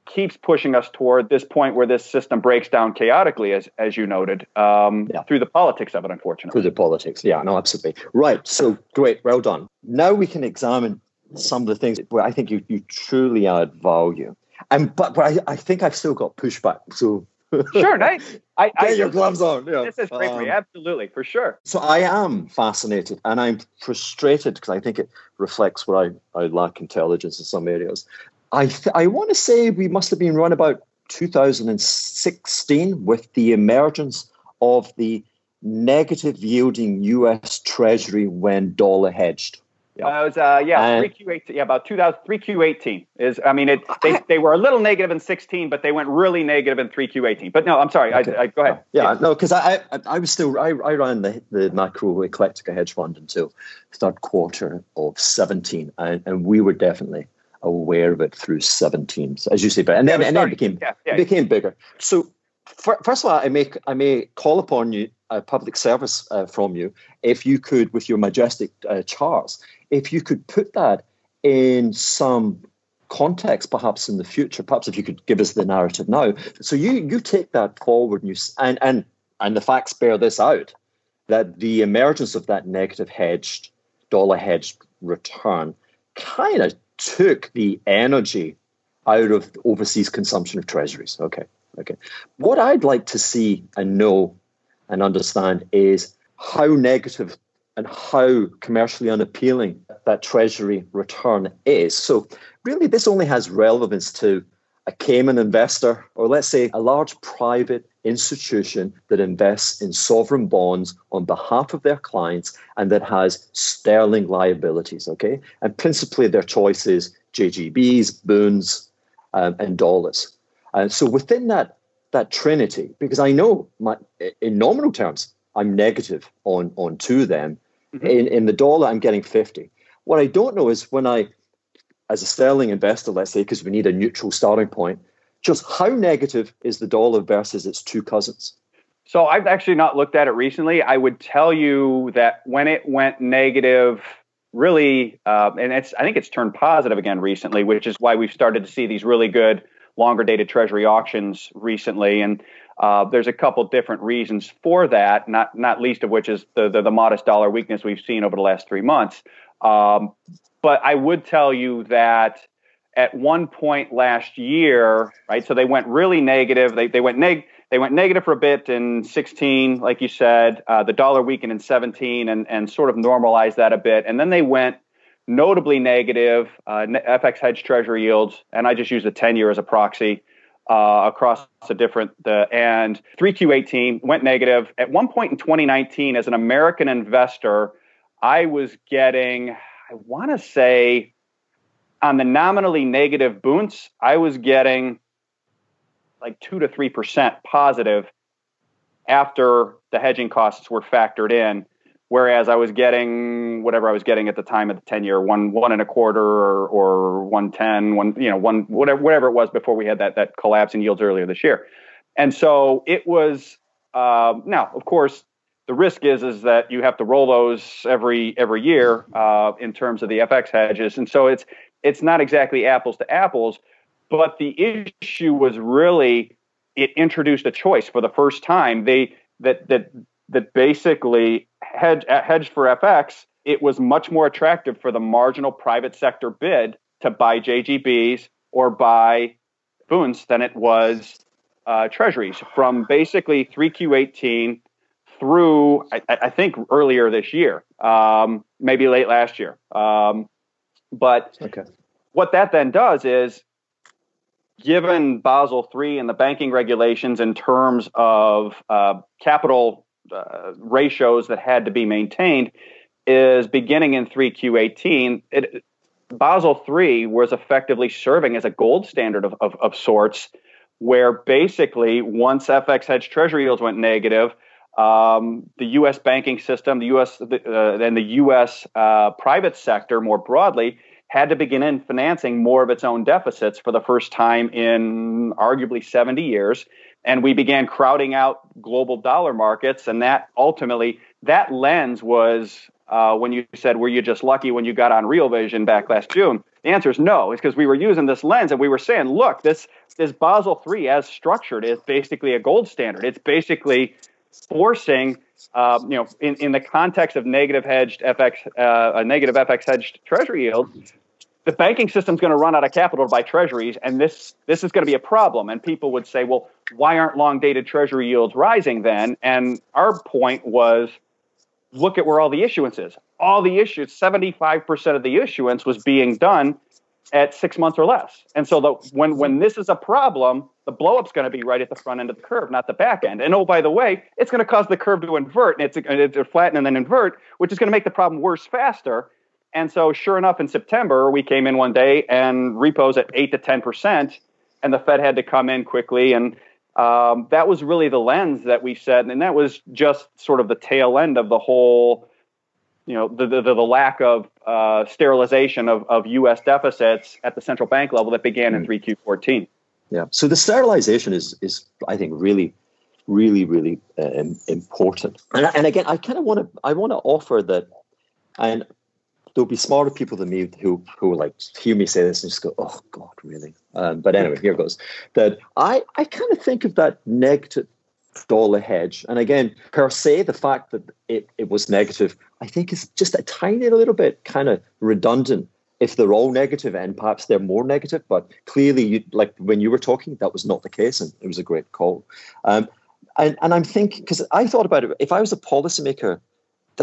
keeps pushing us toward this point where this system breaks down chaotically, as as you noted, um, yeah. through the politics of it. Unfortunately, through the politics. Yeah, no, absolutely. Right. So great. Well done. Now we can examine some of the things where I think you you truly add value. And but but I, I think I've still got pushback. So sure, nice. I, Get I, your gloves on. Yeah. This is great um, Absolutely, for sure. So I am fascinated and I'm frustrated because I think it reflects what I, I lack intelligence in some areas. I th- I want to say we must have been run about 2016 with the emergence of the negative yielding U.S. Treasury when dollar hedged. Yeah. Uh, it was uh, yeah three Q eighteen yeah about two thousand three Q eighteen is I mean it they, they were a little negative in sixteen but they went really negative in three Q eighteen but no I'm sorry okay. I, I, go ahead yeah, yeah. no because I, I, I was still I, I ran the the macro eclectica hedge fund until third quarter of seventeen and, and we were definitely aware of it through seventeen so as you say but and then, and then it became yeah, it became bigger so first of all I make I may call upon you a public service uh, from you if you could with your majestic uh, charts if you could put that in some context perhaps in the future perhaps if you could give us the narrative now. So you you take that forward and you and and and the facts bear this out that the emergence of that negative hedged dollar hedged return kind of took the energy out of overseas consumption of treasuries. Okay okay. What i'd like to see and know and understand is how negative and how commercially unappealing that treasury return is. So, really, this only has relevance to a Cayman investor, or let's say a large private institution that invests in sovereign bonds on behalf of their clients and that has sterling liabilities, okay? And principally their choice is JGBs, Bunds, um, and dollars. And so within that, that trinity, because I know my, in nominal terms, I'm negative on, on two of them, Mm-hmm. In, in the dollar, I'm getting 50. What I don't know is when I, as a sterling investor, let's say, because we need a neutral starting point, just how negative is the dollar versus its two cousins? So I've actually not looked at it recently. I would tell you that when it went negative, really, uh, and it's I think it's turned positive again recently, which is why we've started to see these really good longer dated Treasury auctions recently. And uh, there's a couple different reasons for that, not not least of which is the, the, the modest dollar weakness we've seen over the last three months. Um, but I would tell you that at one point last year, right? So they went really negative. They they went neg they went negative for a bit in 16, like you said. Uh, the dollar weakened in 17 and and sort of normalized that a bit, and then they went notably negative uh, FX hedge treasury yields, and I just use the 10 year as a proxy. Uh, across the different the and 3Q18 went negative at one point in 2019 as an American investor I was getting I want to say on the nominally negative Bunds, I was getting like two to three percent positive after the hedging costs were factored in. Whereas I was getting whatever I was getting at the time of the ten year, one one and a quarter or or one ten, one you know one whatever whatever it was before we had that that collapse in yields earlier this year, and so it was uh, now of course the risk is is that you have to roll those every every year uh, in terms of the FX hedges, and so it's it's not exactly apples to apples. But the issue was really it introduced a choice for the first time. They that that that basically hedge hedge for FX. It was much more attractive for the marginal private sector bid to buy JGBs or buy Bunds than it was uh, treasuries from basically 3Q18 through I, I, think earlier this year, um, maybe late last year. Um, but okay. what that then does is, given Basel III and the banking regulations in terms of uh, capital uh, ratios that had to be maintained, is beginning in 3Q18. It, Basel III was effectively serving as a gold standard of, of, of sorts, where basically once FX hedge treasury yields went negative, um, the U.S. banking system, the U.S. Uh, and the U.S. Uh, private sector more broadly had to begin in financing more of its own deficits for the first time in arguably 70 years, and we began crowding out global dollar markets, and that ultimately that lens was uh, when you said were you just lucky when you got on Real Vision back last June. The answer is no. It's because we were using this lens and we were saying, look, this this Basel III as structured is basically a gold standard. It's basically forcing, uh, you know, in, in the context of negative hedged FX, uh, a negative FX hedged treasury yield, the banking system's going to run out of capital to buy treasuries, and this this is going to be a problem. And people would say, well, why aren't long dated treasury yields rising then? And our point was, look at where all the issuance is. All the issues, 75% of the issuance was being done at six months or less. And so the, when when this is a problem, the blowup's going to be right at the front end of the curve, not the back end. And oh, by the way, it's going to cause the curve to invert, and it's to flatten and then invert, which is going to make the problem worse faster. And so, sure enough, in September, we came in one day and repos at eight to ten percent, and the Fed had to come in quickly. And um, that was really the lens that we set, and that was just sort of the tail end of the whole you know the the, the lack of uh, sterilization of, of U.S. deficits at the central bank level that began in 3Q14. Hmm. Yeah. So the sterilization is is I think really, really, really uh, important. And and again, I kind of want to I want to offer that, and there'll be smarter people than me who who like hear me say this and just go, oh God, really? Um, but anyway, here goes. That I I kind of think of that negative dollar hedge. And again, per se, the fact that it, it was negative, I think is just a tiny little bit kind of redundant if they're all negative and perhaps they're more negative. But clearly, you, like when you were talking, that was not the case, and it was a great call. Um, and, and I'm thinking because I thought about it. If I was a policymaker,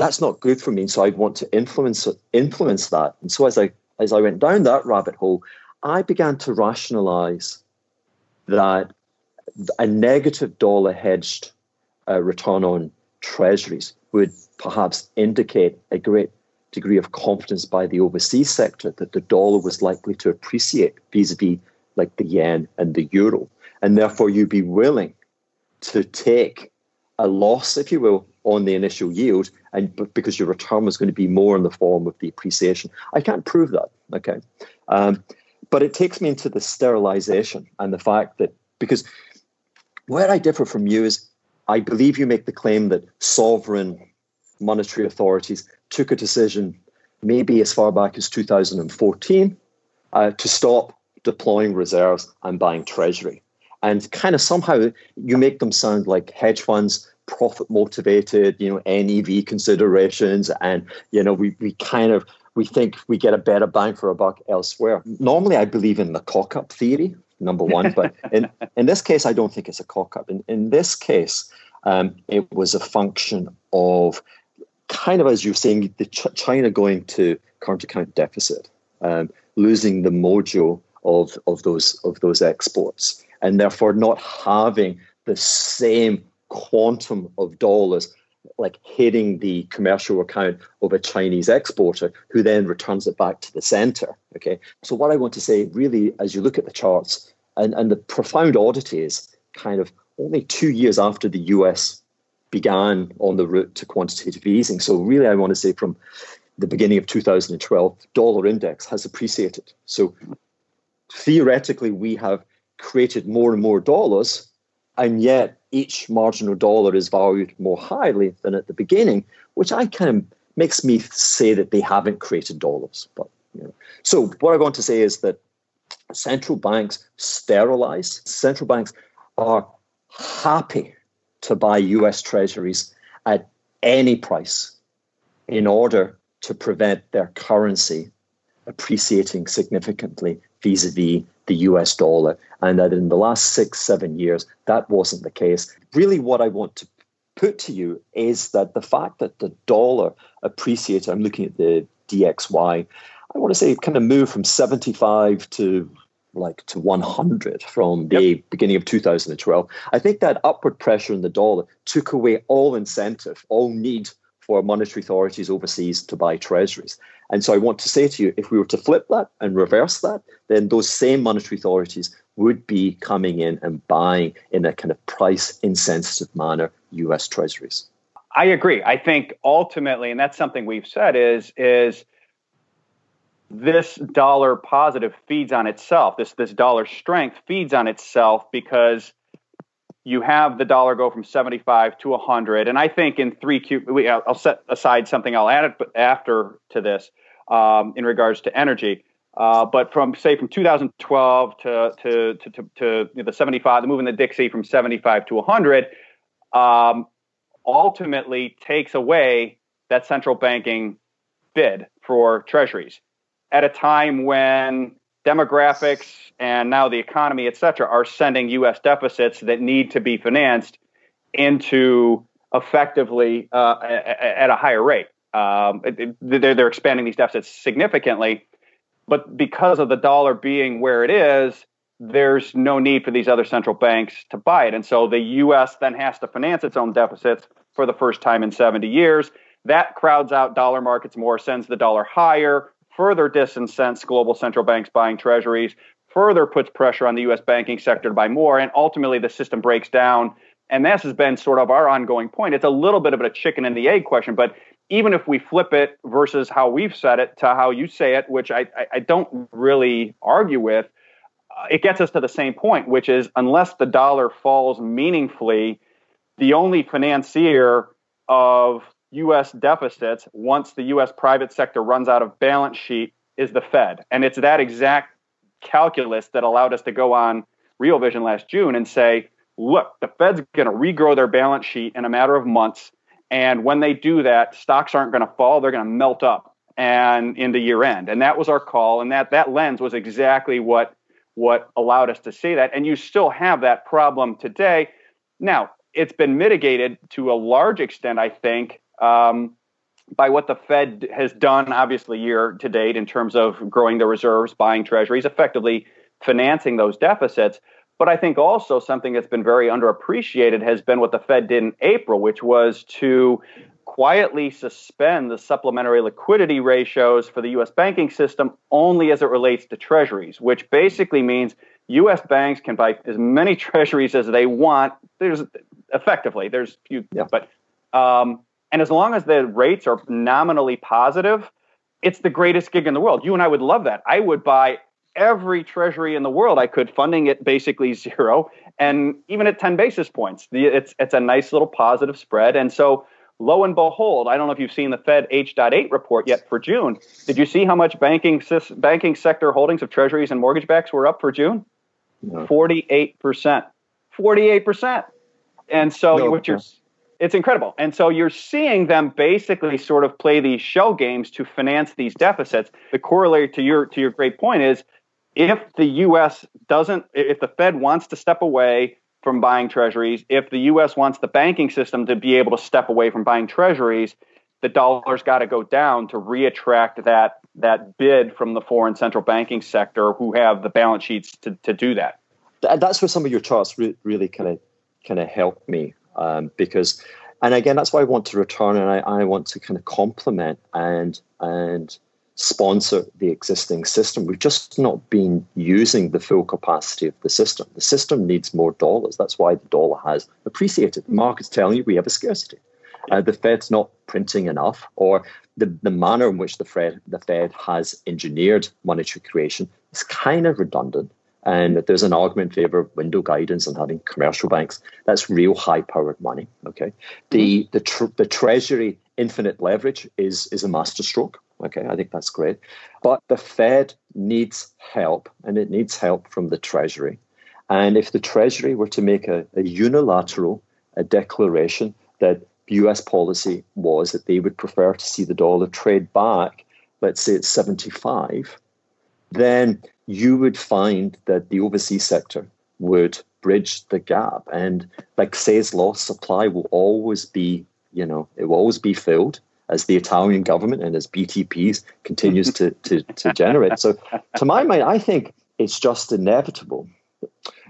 that's not good for me. So I'd want to influence influence that. And so as I as I went down that rabbit hole, I began to rationalize that a negative dollar hedged uh, return on treasuries would perhaps indicate a great degree of confidence by the overseas sector that the dollar was likely to appreciate vis-a-vis like the yen and the euro and therefore you'd be willing to take a loss if you will on the initial yield and because your return was going to be more in the form of the appreciation i can't prove that okay um, but it takes me into the sterilization and the fact that because where I differ from you is I believe you make the claim that sovereign monetary authorities took a decision maybe as far back as 2014 uh, to stop deploying reserves and buying treasury. And kind of somehow you make them sound like hedge funds, profit motivated, you know, NEV considerations, and you know, we, we kind of we think we get a better bang for a buck elsewhere. Normally I believe in the cock up theory, number one, but in, in this case I don't think it's a cock up. In in this case, um, it was a function of kind of as you're saying, the Ch- China going to current account deficit, um, losing the mojo of of those of those exports, and therefore not having the same quantum of dollars like hitting the commercial account of a Chinese exporter who then returns it back to the center. Okay. So what I want to say really, as you look at the charts, and, and the profound oddity is kind of only two years after the US began on the route to quantitative easing. So really, I want to say from the beginning of 2012, dollar index has appreciated. So theoretically, we have created more and more dollars, and yet each marginal dollar is valued more highly than at the beginning, which I kind of makes me say that they haven't created dollars. But you know. so what I want to say is that central banks sterilize. Central banks are happy to buy US treasuries at any price in order to prevent their currency appreciating significantly vis a vis the US dollar. And that in the last six, seven years, that wasn't the case. Really, what I want to put to you is that the fact that the dollar appreciated, I'm looking at the DXY, I want to say kind of moved from 75 to like to 100 from the yep. beginning of 2012. I think that upward pressure in the dollar took away all incentive, all need for monetary authorities overseas to buy treasuries. And so I want to say to you, if we were to flip that and reverse that, then those same monetary authorities would be coming in and buying in a kind of price insensitive manner US treasuries. I agree. I think ultimately, and that's something we've said is is this dollar positive feeds on itself. This this dollar strength feeds on itself because you have the dollar go from 75 to 100 and i think in 3q we, i'll set aside something i'll add it but after to this um, in regards to energy uh, but from say from 2012 to to to, to, to the 75 the moving the DXY from 75 to 100 um, ultimately takes away that central banking bid for treasuries at a time when demographics and now the economy, et cetera, are sending U.S. deficits that need to be financed into effectively uh, at a higher rate. Um, they're, they're expanding these deficits significantly, but because of the dollar being where it is, there's no need for these other central banks to buy it. And so the U.S. then has to finance its own deficits for the first time in 70 years. That crowds out dollar markets more, sends the dollar higher, further disincents global central banks buying treasuries, further puts pressure on the U.S. banking sector to buy more, and ultimately the system breaks down. And this has been sort of our ongoing point. It's a little bit of a chicken and the egg question, but even if we flip it versus how we've said it to how you say it, which I, I, don't really argue with, uh, it gets us to the same point, which is unless the dollar falls meaningfully, the only financier of U.S. deficits once the U.S. private sector runs out of balance sheet is the Fed. And it's that exact calculus that allowed us to go on Real Vision last June and say, look, the Fed's going to regrow their balance sheet in a matter of months. And when they do that, stocks aren't going to fall, they're going to melt up and in the year end. And that was our call. And that, that lens was exactly what, what allowed us to see that. And you still have that problem today. Now, it's been mitigated to a large extent, I think, um, by what the Fed has done, obviously, year to date in terms of growing the reserves, buying treasuries, effectively financing those deficits. But I think also something that's been very underappreciated has been what the Fed did in April, which was to quietly suspend the supplementary liquidity ratios for the US banking system only as it relates to treasuries, which basically means US banks can buy as many treasuries as they want. There's effectively, there's few, yeah. but um, and as long as the rates are nominally positive, it's the greatest gig in the world. You and I would love that. I would buy every treasury in the world I could, funding it basically zero. And even at 10 basis points, it's, it's a nice little positive spread. And so lo and behold, I don't know if you've seen the Fed H.8 report yet for June. Did you see how much banking, banking sector holdings of treasuries and mortgage backs were up for June? No. 48%. 48%. And so no, what you're it's incredible. And so you're seeing them basically sort of play these shell games to finance these deficits. The corollary to your to your great point is if the US doesn't if the Fed wants to step away from buying treasuries, if the US wants the banking system to be able to step away from buying treasuries, the dollar's got to go down to reattract that that bid from the foreign central banking sector who have the balance sheets to, to do that. That's where some of your charts re- really kind of kind of help me um, because and again that's why I want to return and I, I want to kind of complement and and sponsor the existing system. We've just not been using the full capacity of the system. The system needs more dollars. That's why the dollar has appreciated. The market's telling you we have a scarcity. Uh, the Fed's not printing enough, or the, the manner in which the Fed, the Fed has engineered monetary creation is kind of redundant. And there's an argument in favor of window guidance and having commercial banks. That's real high-powered money. Okay, the mm-hmm. the tr- the Treasury infinite leverage is is a masterstroke. Okay, I think that's great, but the Fed needs help, and it needs help from the Treasury. And if the Treasury were to make a, a unilateral a declaration that U.S. policy was that they would prefer to see the dollar trade back, let's say it's 75, then you would find that the overseas sector would bridge the gap. And like Say's law, supply will always be, you know, it will always be filled as the Italian government and as BTPs continues to, to, to generate. So to my mind, I think it's just inevitable.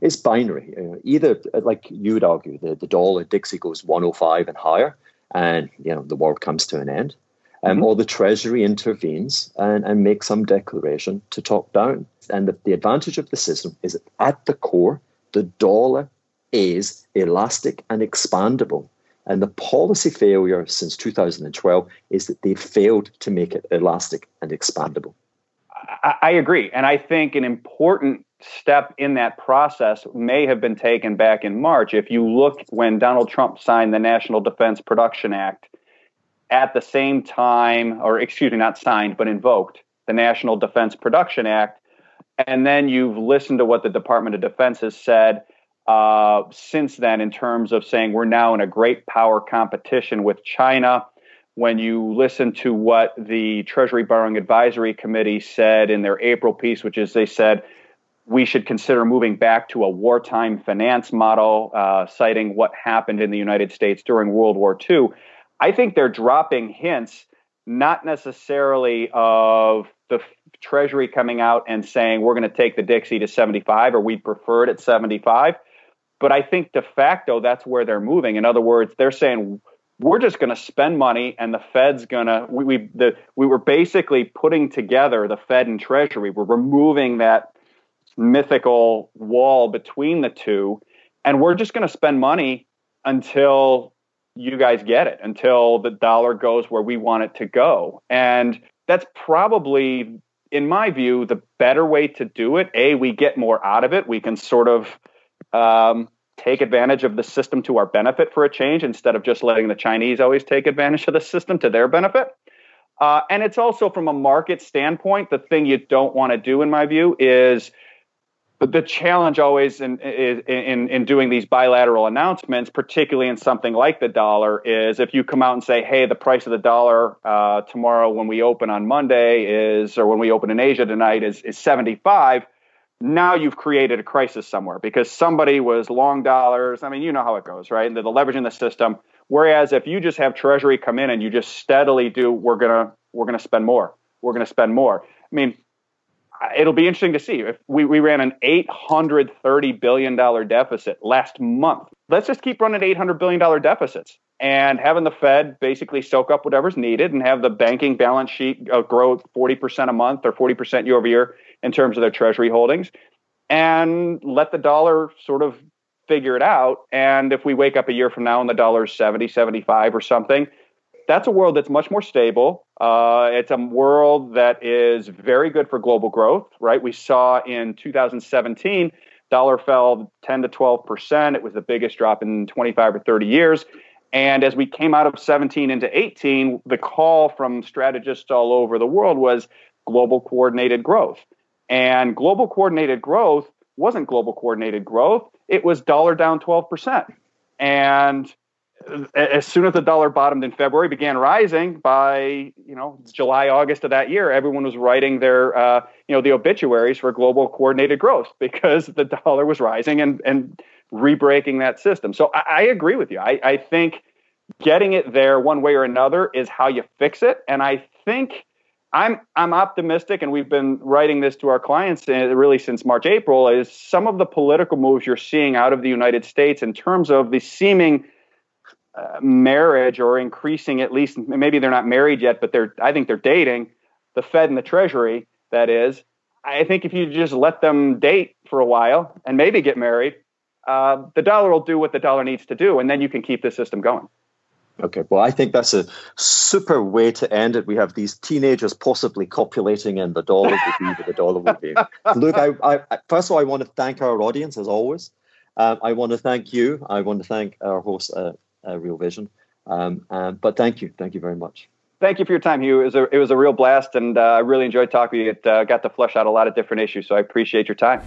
It's binary. Know, either, uh, like you would argue, the, the dollar DXY goes 105 and higher, and you know the world comes to an end um, mm-hmm. or the Treasury intervenes and, and makes some declaration to top down. And the, the advantage of the system is that at the core, the dollar is elastic and expandable. And the policy failure since 2012 is that they've failed to make it elastic and expandable. I, I agree. And I think an important step in that process may have been taken back in March. If you look when Donald Trump signed the National Defense Production Act, at the same time, or excuse me, not signed, but invoked the National Defense Production Act. And then you've listened to what the Department of Defense has said uh, since then in terms of saying we're now in a great power competition with China. When you listen to what the Treasury Borrowing Advisory Committee said in their April piece, which is they said we should consider moving back to a wartime finance model, uh, citing what happened in the United States during World War II. I think they're dropping hints, not necessarily of the Treasury coming out and saying we're going to take the DXY to 75 or we'd prefer it at 75. But I think de facto that's where they're moving. In other words, they're saying we're just going to spend money and the Fed's going to we we, the, we were basically putting together the Fed and Treasury. We're removing that mythical wall between the two and we're just going to spend money until you guys get it until the dollar goes where we want it to go. And that's probably, in my view, the better way to do it. A, we get more out of it. We can sort of um, take advantage of the system to our benefit for a change instead of just letting the Chinese always take advantage of the system to their benefit. Uh, and it's also from a market standpoint, the thing you don't want to do, in my view, is the challenge always in, in in doing these bilateral announcements, particularly in something like the dollar, is if you come out and say, "Hey, the price of the dollar uh, tomorrow when we open on Monday is, or when we open in Asia tonight is is 75." Now you've created a crisis somewhere because somebody was long dollars. I mean, you know how it goes, right? And they're leveraging the system. Whereas if you just have Treasury come in and you just steadily do, we're gonna we're gonna spend more. We're gonna spend more. I mean, it'll be interesting to see if we, we ran an $830 billion deficit last month. Let's just keep running $800 billion deficits and having the Fed basically soak up whatever's needed and have the banking balance sheet uh, grow 40% a month or 40% year over year in terms of their treasury holdings and let the dollar sort of figure it out. And if we wake up a year from now and the dollar's 70, 75 or something, that's a world that's much more stable. Uh, it's a world that is very good for global growth, right? We saw in 2017, dollar fell 10 to 12 percent. It was the biggest drop in 25 or 30 years. And as we came out of 17 into 18, the call from strategists all over the world was global coordinated growth. And global coordinated growth wasn't global coordinated growth, it was dollar down 12%. And as soon as the dollar bottomed in February, began rising by you know July, August of that year. Everyone was writing their uh, you know the obituaries for global coordinated growth because the dollar was rising and and rebreaking that system. So I, I agree with you. I, I think getting it there one way or another is how you fix it, and I think. I'm I'm optimistic, and we've been writing this to our clients uh, really since March, April. Is some of the political moves you're seeing out of the United States in terms of the seeming uh, marriage or increasing at least maybe they're not married yet but they're i think they're dating the fed and the treasury that is i think if you just let them date for a while and maybe get married uh, the dollar will do what the dollar needs to do and then you can keep the system going Okay, well, I think that's a super way to end it. We have these teenagers possibly copulating, and the dollar will be what the dollar will be. Look, I, I, first of all, I want to thank our audience as always. Um, I want to thank you. I want to thank our host, uh, uh, Real Vision. Um, um, but thank you, thank you very much. Thank you for your time, Hugh. It was a, it was a real blast, and uh, I really enjoyed talking to you. It uh, got to flesh out a lot of different issues, so I appreciate your time.